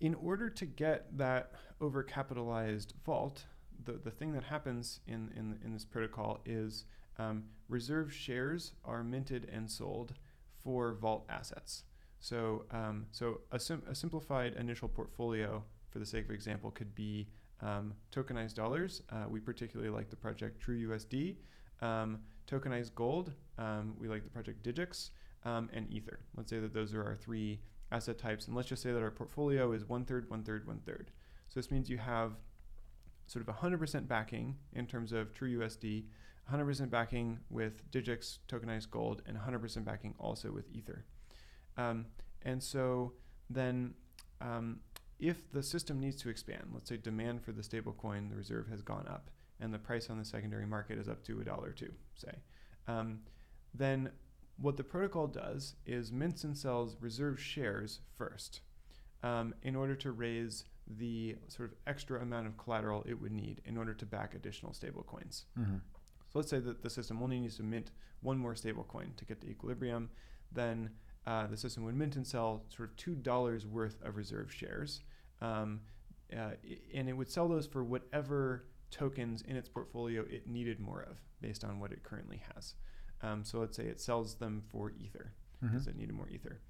in order to get that overcapitalized vault, the, the thing that happens in, in, in this protocol is um, reserve shares are minted and sold for vault assets. So, um, so a, sim- a simplified initial portfolio, for the sake of example, could be um, tokenized dollars. Uh, we particularly like the project TrueUSD. Um, tokenized gold, um, we like the project Digix, um, and Ether. Let's say that those are our three asset types, and let's just say that our portfolio is one third, one third, one third. So this means you have sort of 100% backing in terms of TrueUSD, 100% backing with Digix tokenized gold, and 100% backing also with Ether. Um, and so then, um, if the system needs to expand, let's say demand for the stablecoin, the reserve has gone up, and the price on the secondary market is up to a dollar two, say, um, then what the protocol does is mints and sells reserve shares first um, in order to raise the sort of extra amount of collateral it would need in order to back additional stablecoins. Mhm. So let's say that the system only needs to mint one more stablecoin to get to equilibrium. then uh, the system would mint and sell sort of two dollars worth of reserve shares, um, uh, and it would sell those for whatever tokens in its portfolio it needed more of, based on what it currently has. Um, so let's say it sells them for ether Mhm. because it needed more ether.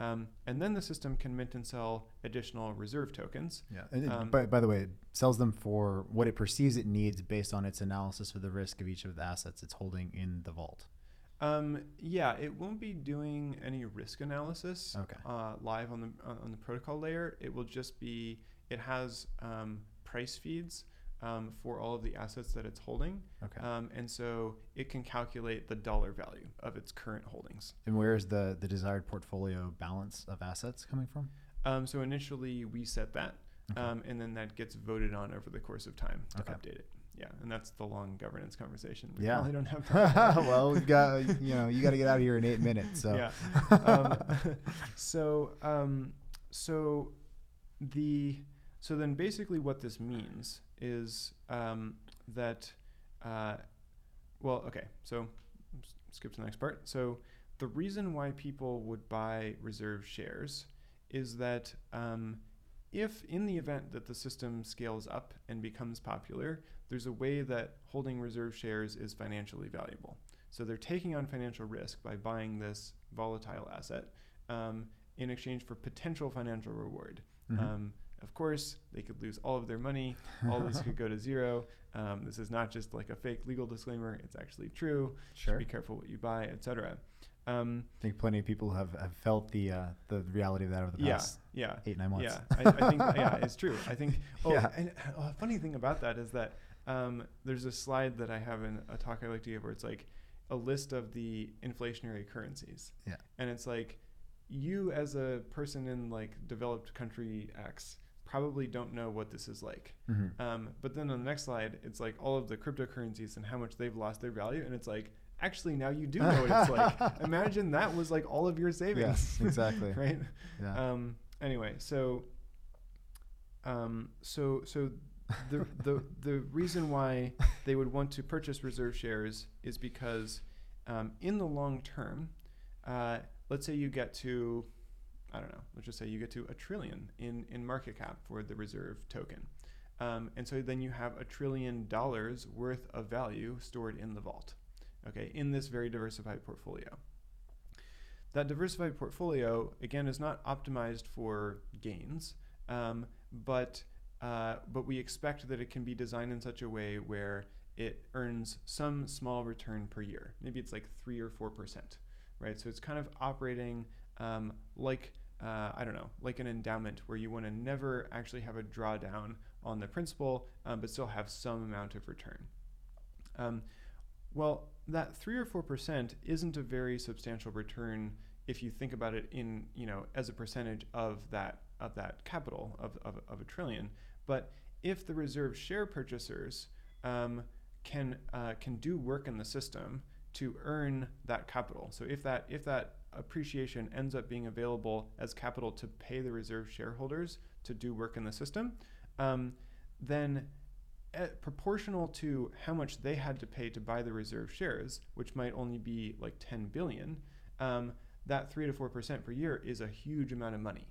Um, and then the system can mint and sell additional reserve tokens. Yeah. And Um, by, by the way, it sells them for what it perceives it needs based on its analysis of the risk of each of the assets it's holding in the vault. Um, yeah, it won't be doing any risk analysis Okay. uh, live on the on the protocol layer. It will just be it has um, price feeds um, for all of the assets that it's holding, Okay. um, and so it can calculate the dollar value of its current holdings. and where is the, the desired portfolio balance of assets coming from? Um, so initially we set that, Okay. um, and then that gets voted on over the course of time to Okay. update it. Yeah, and that's the long governance conversation. We Yeah. probably don't have (laughs) time. well, we've got you know you got to get out of here in eight minutes. So Yeah. Um, (laughs) so um, so the so then basically what this means is um, that uh, well okay so skip to the next part so the reason why people would buy reserve shares is that um, if in the event that the system scales up and becomes popular there's a way that holding reserve shares is financially valuable so they're taking on financial risk by buying this volatile asset um, in exchange for potential financial reward. Mhm. Um, of course, they could lose all of their money. All this could go to (laughs) zero. Um, this is not just like a fake legal disclaimer. It's actually true. sure. Be careful what you buy, etc. Um, I think plenty of people have, have felt the uh, the reality of that over the yeah, past yeah. eight nine months. Yeah, I, I think yeah, it's true. I think. (laughs) Oh, Yeah. and a funny thing about that is that um, there's a slide that I have in a talk I like to give where it's like a list of the inflationary currencies. Yeah. And it's like you as a person in like developed country X probably don't know what this is like. Mhm. Um, but then on the next slide, it's like all of the cryptocurrencies and how much they've lost their value, and it's like actually now you do know what it's like. (laughs) Imagine that was like all of your savings. Yes, exactly. (laughs) right. Yeah. Um, anyway, so um, so so the the the reason why they would want to purchase reserve shares is because um, in the long term, uh, let's say you get to I don't know, let's just say you get to a trillion in in market cap for the reserve token. Um, and so then you have a trillion dollars worth of value stored in the vault, okay, in this very diversified portfolio that diversified portfolio again is not optimized for gains, um, but uh, but we expect that it can be designed in such a way where it earns some small return per year. Maybe it's like three or four percent, right? So it's kind of operating um, like uh, I don't know, like an endowment where you want to never actually have a drawdown on the principal, um, but still have some amount of return. Um, well, that three or four percent isn't a very substantial return if you think about it in you know as a percentage of that of that capital of, of, of a trillion. But if the reserve share purchasers um, can uh, can do work in the system to earn that capital, so if that if that appreciation ends up being available as capital to pay the reserve shareholders to do work in the system, um, then uh, proportional to how much they had to pay to buy the reserve shares, which might only be like 10 billion, um, that three to four percent per year is a huge amount of money.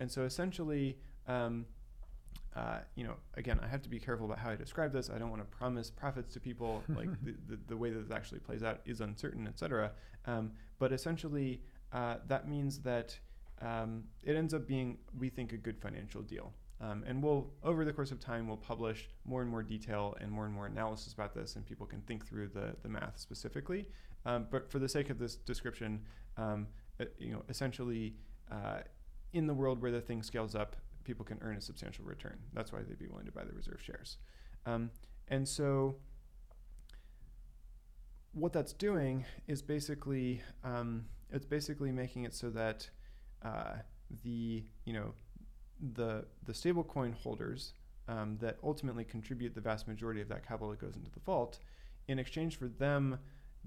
And so essentially, um, uh, you know, again, I have to be careful about how I describe this. I don't want to promise profits to people. (laughs) like the, the, the way that this actually plays out is uncertain, et cetera. Um, but essentially, uh, that means that um, it ends up being, we think, a good financial deal. Um, and we'll, over the course of time, we'll publish more and more detail and more and more analysis about this, and people can think through the, the math specifically. Um, but for the sake of this description, um, uh, you know, essentially, uh, in the world where the thing scales up, people can earn a substantial return. That's why they'd be willing to buy the reserve shares. Um, and so, what that's doing is basically, um, it's basically making it so that uh, the, you know, the the stablecoin holders um, that ultimately contribute the vast majority of that capital that goes into the vault, in exchange for them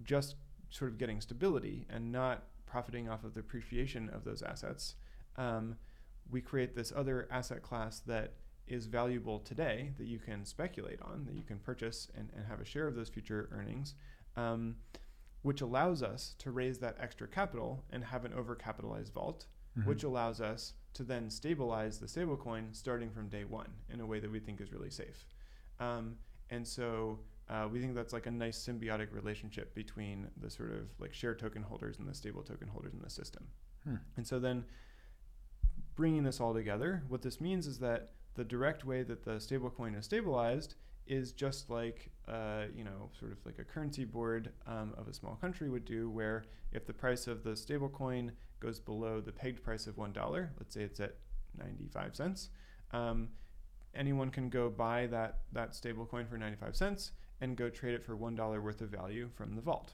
just sort of getting stability and not profiting off of the appreciation of those assets, um, we create this other asset class that is valuable today that you can speculate on, that you can purchase and, and have a share of those future earnings, um, which allows us to raise that extra capital and have an overcapitalized vault, Mhm. which allows us to then stabilize the stablecoin starting from day one in a way that we think is really safe. Um, and so uh, we think that's like a nice symbiotic relationship between the sort of like share token holders and the stable token holders in the system. Hmm. And so then bringing this all together, what this means is that the direct way that the stablecoin is stabilized is just like uh, you know sort of like a currency board um, of a small country would do, where if the price of the stablecoin goes below the pegged price of one dollar, let's say it's at ninety five cents, um, anyone can go buy that that stablecoin for ninety five cents and go trade it for one dollar worth of value from the vault.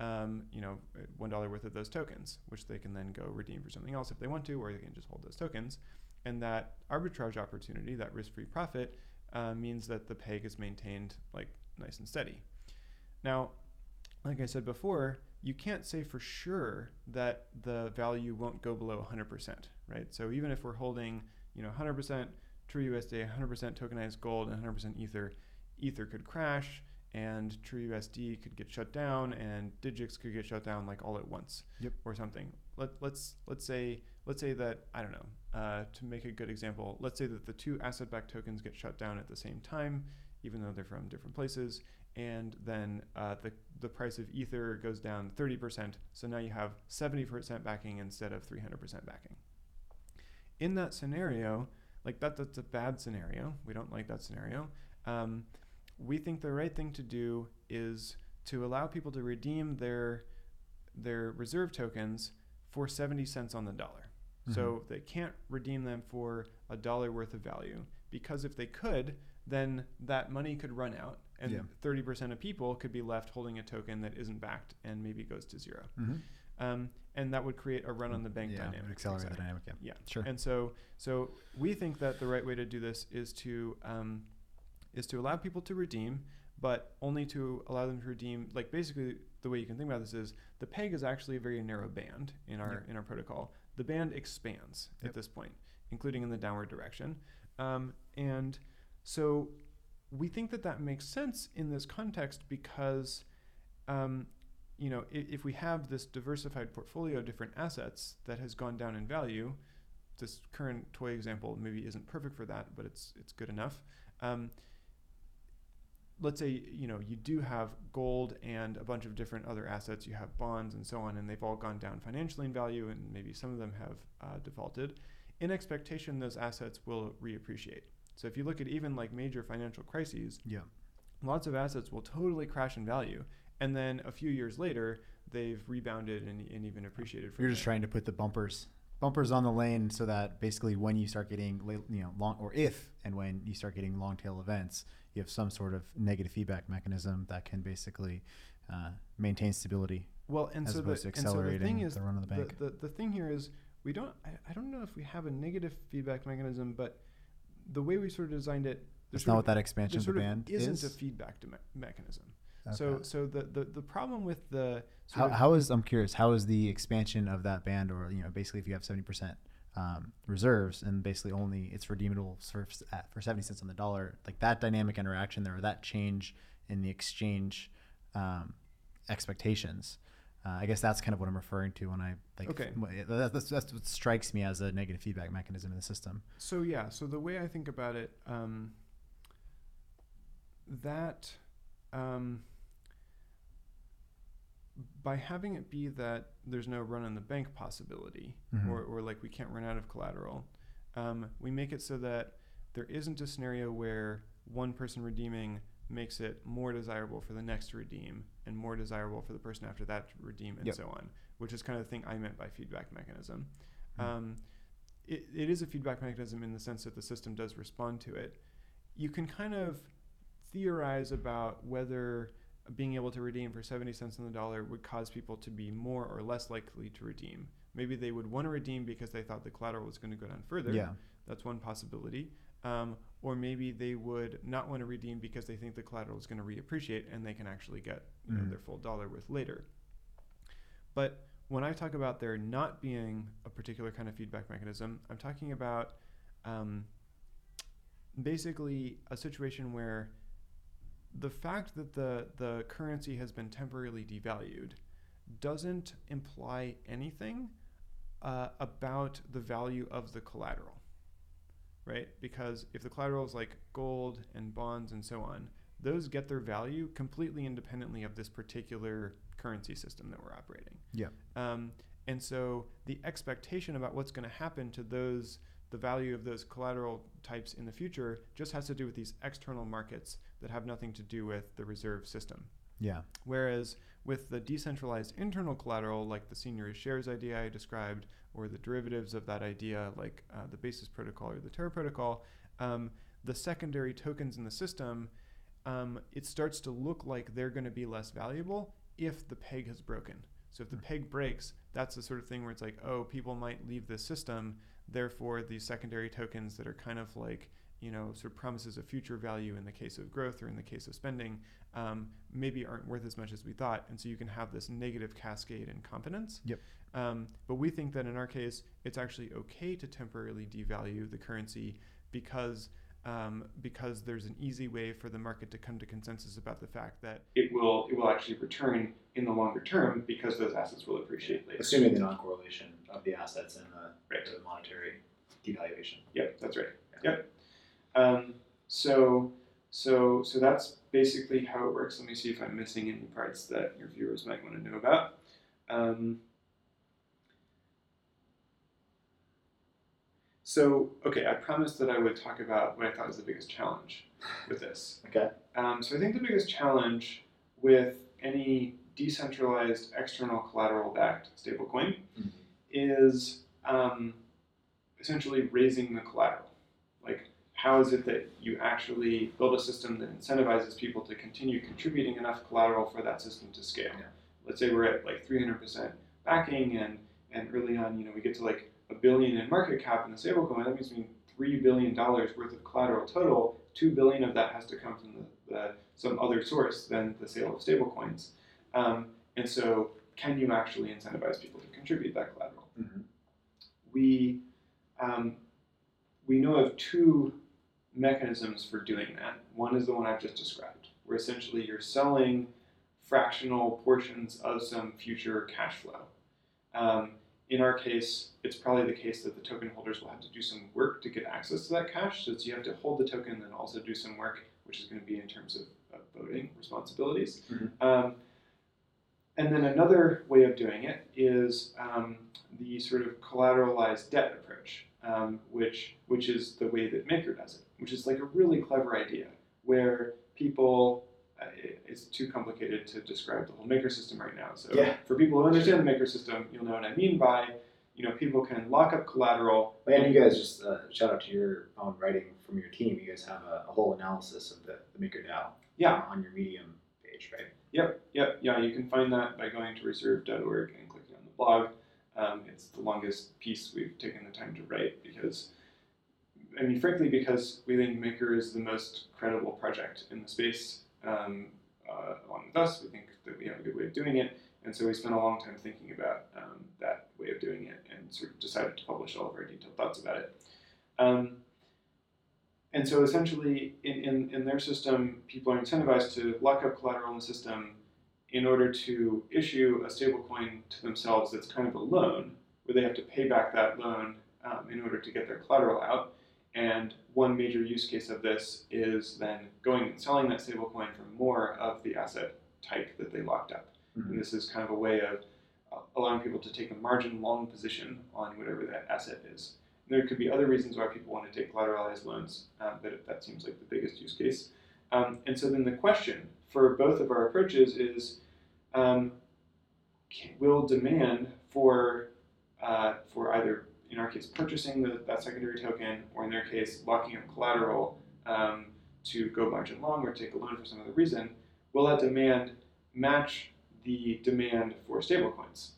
Um, you know, one dollar worth of those tokens, which they can then go redeem for something else if they want to, or they can just hold those tokens. And that arbitrage opportunity, that risk-free profit, uh, means that the peg is maintained like nice and steady. Now, like I said before, you can't say for sure that the value won't go below 100%, right? So even if we're holding, you know, 100% True USD, 100% tokenized gold, and 100% Ether, Ether could crash, and True USD could get shut down, and Digix could get shut down like all at once, Yep. or something. Let, let's let's say let's say that I don't know. Uh, to make a good example, let's say that the two asset-backed tokens get shut down at the same time, even though they're from different places, and then uh, the the price of Ether goes down 30%. So now you have 70% backing instead of 300% backing. In that scenario, like that, that's a bad scenario. We don't like that scenario. Um, we think the right thing to do is to allow people to redeem their their reserve tokens for 70 cents on the dollar. So they can't redeem them for a dollar worth of value because if they could, then that money could run out and Yeah. 30% of people could be left holding a token that isn't backed and maybe goes to 0 Mhm. Um, and that would create a run on the bank yeah, dynamic. accelerate Exactly. the dynamic. Yeah. Yeah. Sure. And so, so we think that the right way to do this is to um, is to allow people to redeem, but only to allow them to redeem. Like basically, the way you can think about this is the peg is actually a very narrow band in our Yep. in our protocol. The band expands Yep. at this point, including in the downward direction, um, and so we think that that makes sense in this context because. Um, you know, if, if we have this diversified portfolio of different assets that has gone down in value, this current toy example maybe isn't perfect for that, but it's it's good enough. Um, let's say you know you do have gold and a bunch of different other assets. You have bonds and so on, and they've all gone down financially in value, and maybe some of them have uh, defaulted. In expectation, those assets will reappreciate. So if you look at even like major financial crises, Yeah. lots of assets will totally crash in value, and then a few years later, they've rebounded and, and even appreciated. You're just trying to put the bumpers bumpers on the lane so that basically when you start getting you know long or if and when you start getting long tail events, you have some sort of negative feedback mechanism that can basically uh, maintain stability Well, and so the, and so the thing is, the run of the bank. The, the, the thing here is we don't I, I don't know if we have a negative feedback mechanism but the way we sort of designed it That's not what that expansion of sort the of band isn't is. a feedback mechanism Okay. so so the, the the problem with the how, of- how is I'm curious how is the expansion of that band or you know basically if you have seventy percent um, reserves and basically only it's redeemable for, for seventy cents on the dollar like that dynamic interaction there or that change in the exchange um, expectations. Uh, I guess that's kind of what I'm referring to when I like. Okay. that- That's, that's what strikes me as a negative feedback mechanism in the system. So yeah, so the way I think about it, um, that um, by having it be that there's no run on the bank possibility, Mhm. or, or like we can't run out of collateral, um, we make it so that there isn't a scenario where one person redeeming makes it more desirable for the next to redeem and more desirable for the person after that to redeem and Yep. so on, which is kind of the thing I meant by feedback mechanism. Hmm. Um, it, it is a feedback mechanism in the sense that the system does respond to it. You can kind of theorize about whether being able to redeem for 70 cents on the dollar would cause people to be more or less likely to redeem. Maybe they would want to redeem because they thought the collateral was going to go down further. Yeah. That's one possibility. Um, or maybe they would not want to redeem because they think the collateral is going to reappreciate and they can actually get you know, Mhm. their full dollar worth later. But when I talk about there not being a particular kind of feedback mechanism, I'm talking about um, basically a situation where the fact that the, the currency has been temporarily devalued doesn't imply anything uh, about the value of the collateral, right? Because if the collateral is like gold and bonds and so on, those get their value completely independently of this particular currency system that we're operating. Yeah. Um, and so the expectation about what's going to happen to those, the value of those collateral types in the future, just has to do with these external markets that have nothing to do with the reserve system. Yeah. Whereas with the decentralized internal collateral, like the Seigniorage Shares idea I described, or the derivatives of that idea, like uh, the Basis protocol or the Terra protocol, um, the secondary tokens in the system, um, it starts to look like they're going to be less valuable if the peg has broken. So if the peg breaks, that's the sort of thing where it's like, oh, people might leave this system. Therefore, these secondary tokens that are kind of like, you know, sort of promises of future value in the case of growth or in the case of spending, um, maybe aren't worth as much as we thought. And so you can have this negative cascade in confidence. Yep. Um, but we think that in our case, it's actually okay to temporarily devalue the currency because um, because there's an easy way for the market to come to consensus about the fact that it will it will actually return in the longer term because those assets will appreciate later. Assuming the non-correlation of the assets and the, Right. the monetary devaluation. Yep, that's right. Yep. Um, so so so that's basically how it works. Let me see if I'm missing any parts that your viewers might want to know about. Um, so okay, I promised that I would talk about what I thought was the biggest challenge with this. Okay. Um, so I think the biggest challenge with any decentralized external collateral backed stablecoin Mhm. is um, essentially raising the collateral. Like, how is it that you actually build a system that incentivizes people to continue contributing enough collateral for that system to scale? Yeah. Let's say we're at like 300% backing, and and early on, you know, we get to like a billion in market cap in the stablecoin. That means we need three billion dollars worth of collateral total. Two billion of that has to come from the, the some other source than the sale of stablecoins. Um, and so, can you actually incentivize people to contribute that collateral? Mhm. We um, we know of two mechanisms for doing that. One is the one I've just described, where essentially you're selling fractional portions of some future cash flow. Um, in our case, it's probably the case that the token holders will have to do some work to get access to that cash. So you have to hold the token and also do some work, which is going to be in terms of, of voting responsibilities. Mhm. Um, and then another way of doing it is um, the sort of collateralized debt approach, um, which which is the way that Maker does it, which is like a really clever idea where people. Uh, it- it's too complicated to describe the whole Maker system right now. So Yeah. for people who understand the Maker system, you'll know what I mean by you know people can lock up collateral. And you guys just uh, shout out to your own writing from your team. You guys have a, a whole analysis of the, the MakerDAO Yeah. on your Medium page, right? Yep, yep, yeah. You can find that by going to reserve.org and clicking on the blog. Um, it's the longest piece we've taken the time to write because, I mean, frankly, because we think Maker is the most credible project in the space. Um, uh, along with us, we think that we have a good way of doing it, and so we spent a long time thinking about um, that way of doing it, and sort of decided to publish all of our detailed thoughts about it. Um, and so essentially, in, in, in their system, people are incentivized to lock up collateral in the system in order to issue a stablecoin to themselves that's kind of a loan, where they have to pay back that loan um, in order to get their collateral out. And one major use case of this is then going and selling that stablecoin for more of the asset type that they locked up. Mhm. And this is kind of a way of uh, allowing people to take a margin long position on whatever that asset is. There could be other reasons why people want to take collateralized loans, um, but that seems like the biggest use case. Um, and so then the question for both of our approaches is, um, will demand for uh, for either in our case purchasing the, that secondary token, or in their case locking up collateral um, to go margin long or take a loan for some other reason, will that demand match the demand for stablecoins?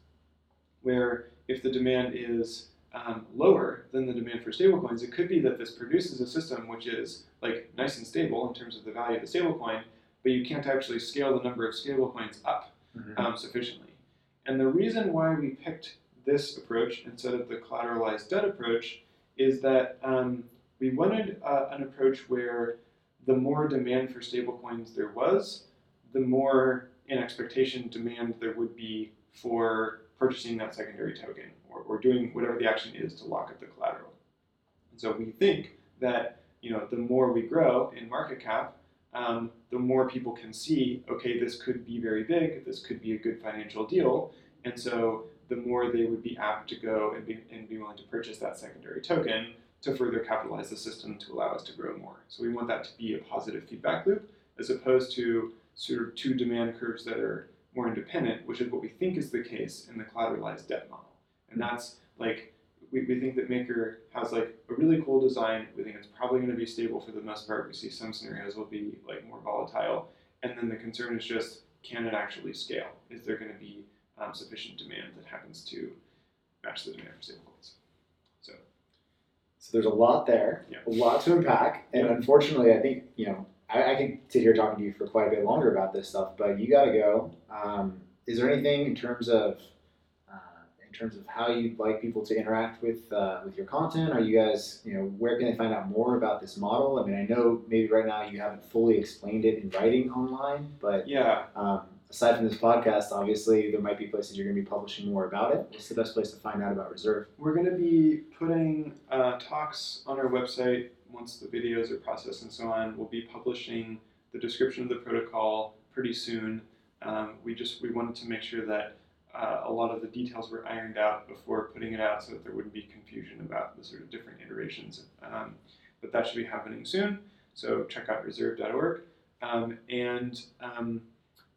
Where if the demand is um, lower than the demand for stablecoins, it could be that this produces a system which is like nice and stable in terms of the value of the stablecoin, but you can't actually scale the number of stablecoins up Mhm. um, sufficiently. And the reason why we picked this approach instead of the collateralized debt approach is that um, we wanted uh, an approach where the more demand for stablecoins there was, the more in expectation demand there would be for purchasing that secondary token or, or doing whatever the action is to lock up the collateral. And so we think that you know the more we grow in market cap, um, the more people can see, okay, this could be very big, this could be a good financial deal, and so the more they would be apt to go and be, and be willing to purchase that secondary token to further capitalize the system to allow us to grow more. So we want that to be a positive feedback loop as opposed to sort of two demand curves that are more independent, which is what we think is the case in the collateralized debt model. And that's like we, we think that Maker has like a really cool design. We think it's probably going to be stable for the most part. We see some scenarios will be like more volatile, and then the concern is just can it actually scale? Is there going to be um, sufficient demand that happens to match the demand for stablecoins? So, So there's a lot there, Yeah. a lot to unpack, and Yeah. unfortunately, I think you know I, I could sit here talking to you for quite a bit longer about this stuff, but you got to go. Um, is there anything in terms of uh, in terms of how you'd like people to interact with uh, with your content? Are you guys you know where can they find out more about this model? I mean, I know maybe right now you haven't fully explained it in writing online, but yeah, um, aside from this podcast, obviously there might be places you're going to be publishing more about it. What's the best place to find out about Reserve? we're going to be putting uh, talks on our website once the videos are processed and so on. We'll be publishing the description of the protocol pretty soon. Um, we just we wanted to make sure that uh, a lot of the details were ironed out before putting it out, so that there wouldn't be confusion about the sort of different iterations. Um, but that should be happening soon. So check out reserve.org. Um, and um,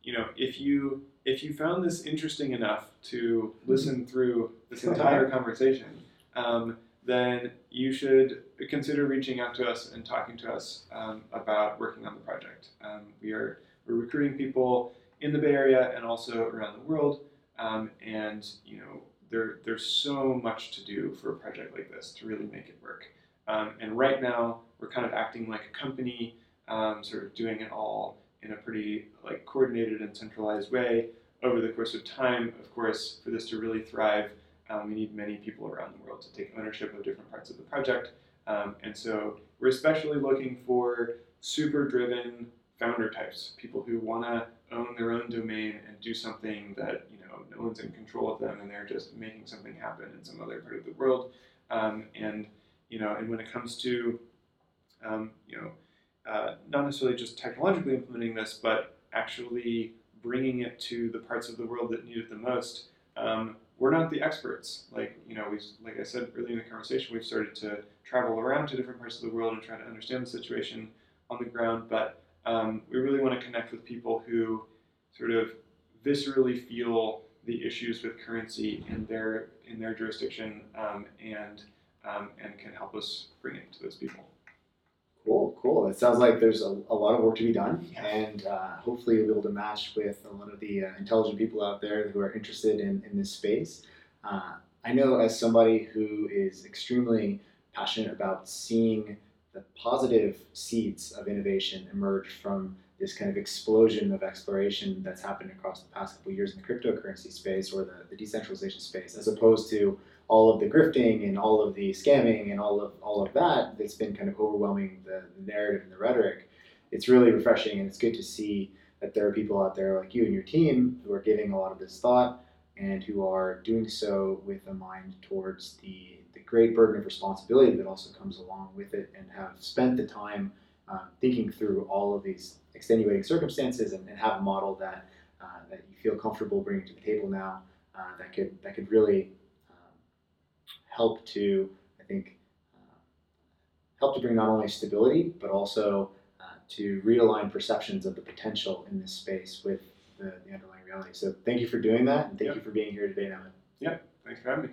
you know, if you if you found this interesting enough to listen through this (laughs) entire conversation, um, then you should consider reaching out to us and talking to us um, about working on the project. Um, we are we're recruiting people in the Bay Area and also around the world, um, and you know there there's so much to do for a project like this to really make it work. Um, and right now we're kind of acting like a company, um, sort of doing it all in a pretty like coordinated and centralized way. Over the course of time, of course, for this to really thrive, um, we need many people around the world to take ownership of different parts of the project. Um, and so we're especially looking for super driven founder types, people who want to own their own domain and do something that you know no one's in control of them, and they're just making something happen in some other part of the world. Um, and you know, and when it comes to um, you know, uh, not necessarily just technologically implementing this, but actually bringing it to the parts of the world that need it the most. Um, we're not the experts. Like you know, we like I said earlier in the conversation, we've started to travel around to different parts of the world and try to understand the situation on the ground. But um, we really want to connect with people who sort of viscerally feel the issues with currency in their in their jurisdiction um, and um, and can help us bring it to those people. Cool, cool. It sounds like there's a, a lot of work to be done, Yeah. and uh, hopefully you'll be able to match with a lot of the uh, intelligent people out there who are interested in, in this space. Uh, I know as somebody who is extremely passionate about seeing the positive seeds of innovation emerge from this kind of explosion of exploration that's happened across the past couple of years in the cryptocurrency space or the, the decentralization space, as opposed to all of the grifting and all of the scamming and all of all of that that's been kind of overwhelming the, narrative and the rhetoric. It's really refreshing and it's good to see that there are people out there like you and your team who are giving a lot of this thought and who are doing so with a mind towards the, the great burden of responsibility that also comes along with it and have spent the time um, thinking through all of these extenuating circumstances and, and have a model that uh, that you feel comfortable bringing to the table now uh, that could that could really help to I think uh, help to bring not only stability but also uh, to realign perceptions of the potential in this space with the, the underlying reality. So thank you for doing that and thank Yep. you for being here today, Nevin. Yep. Thanks for having me.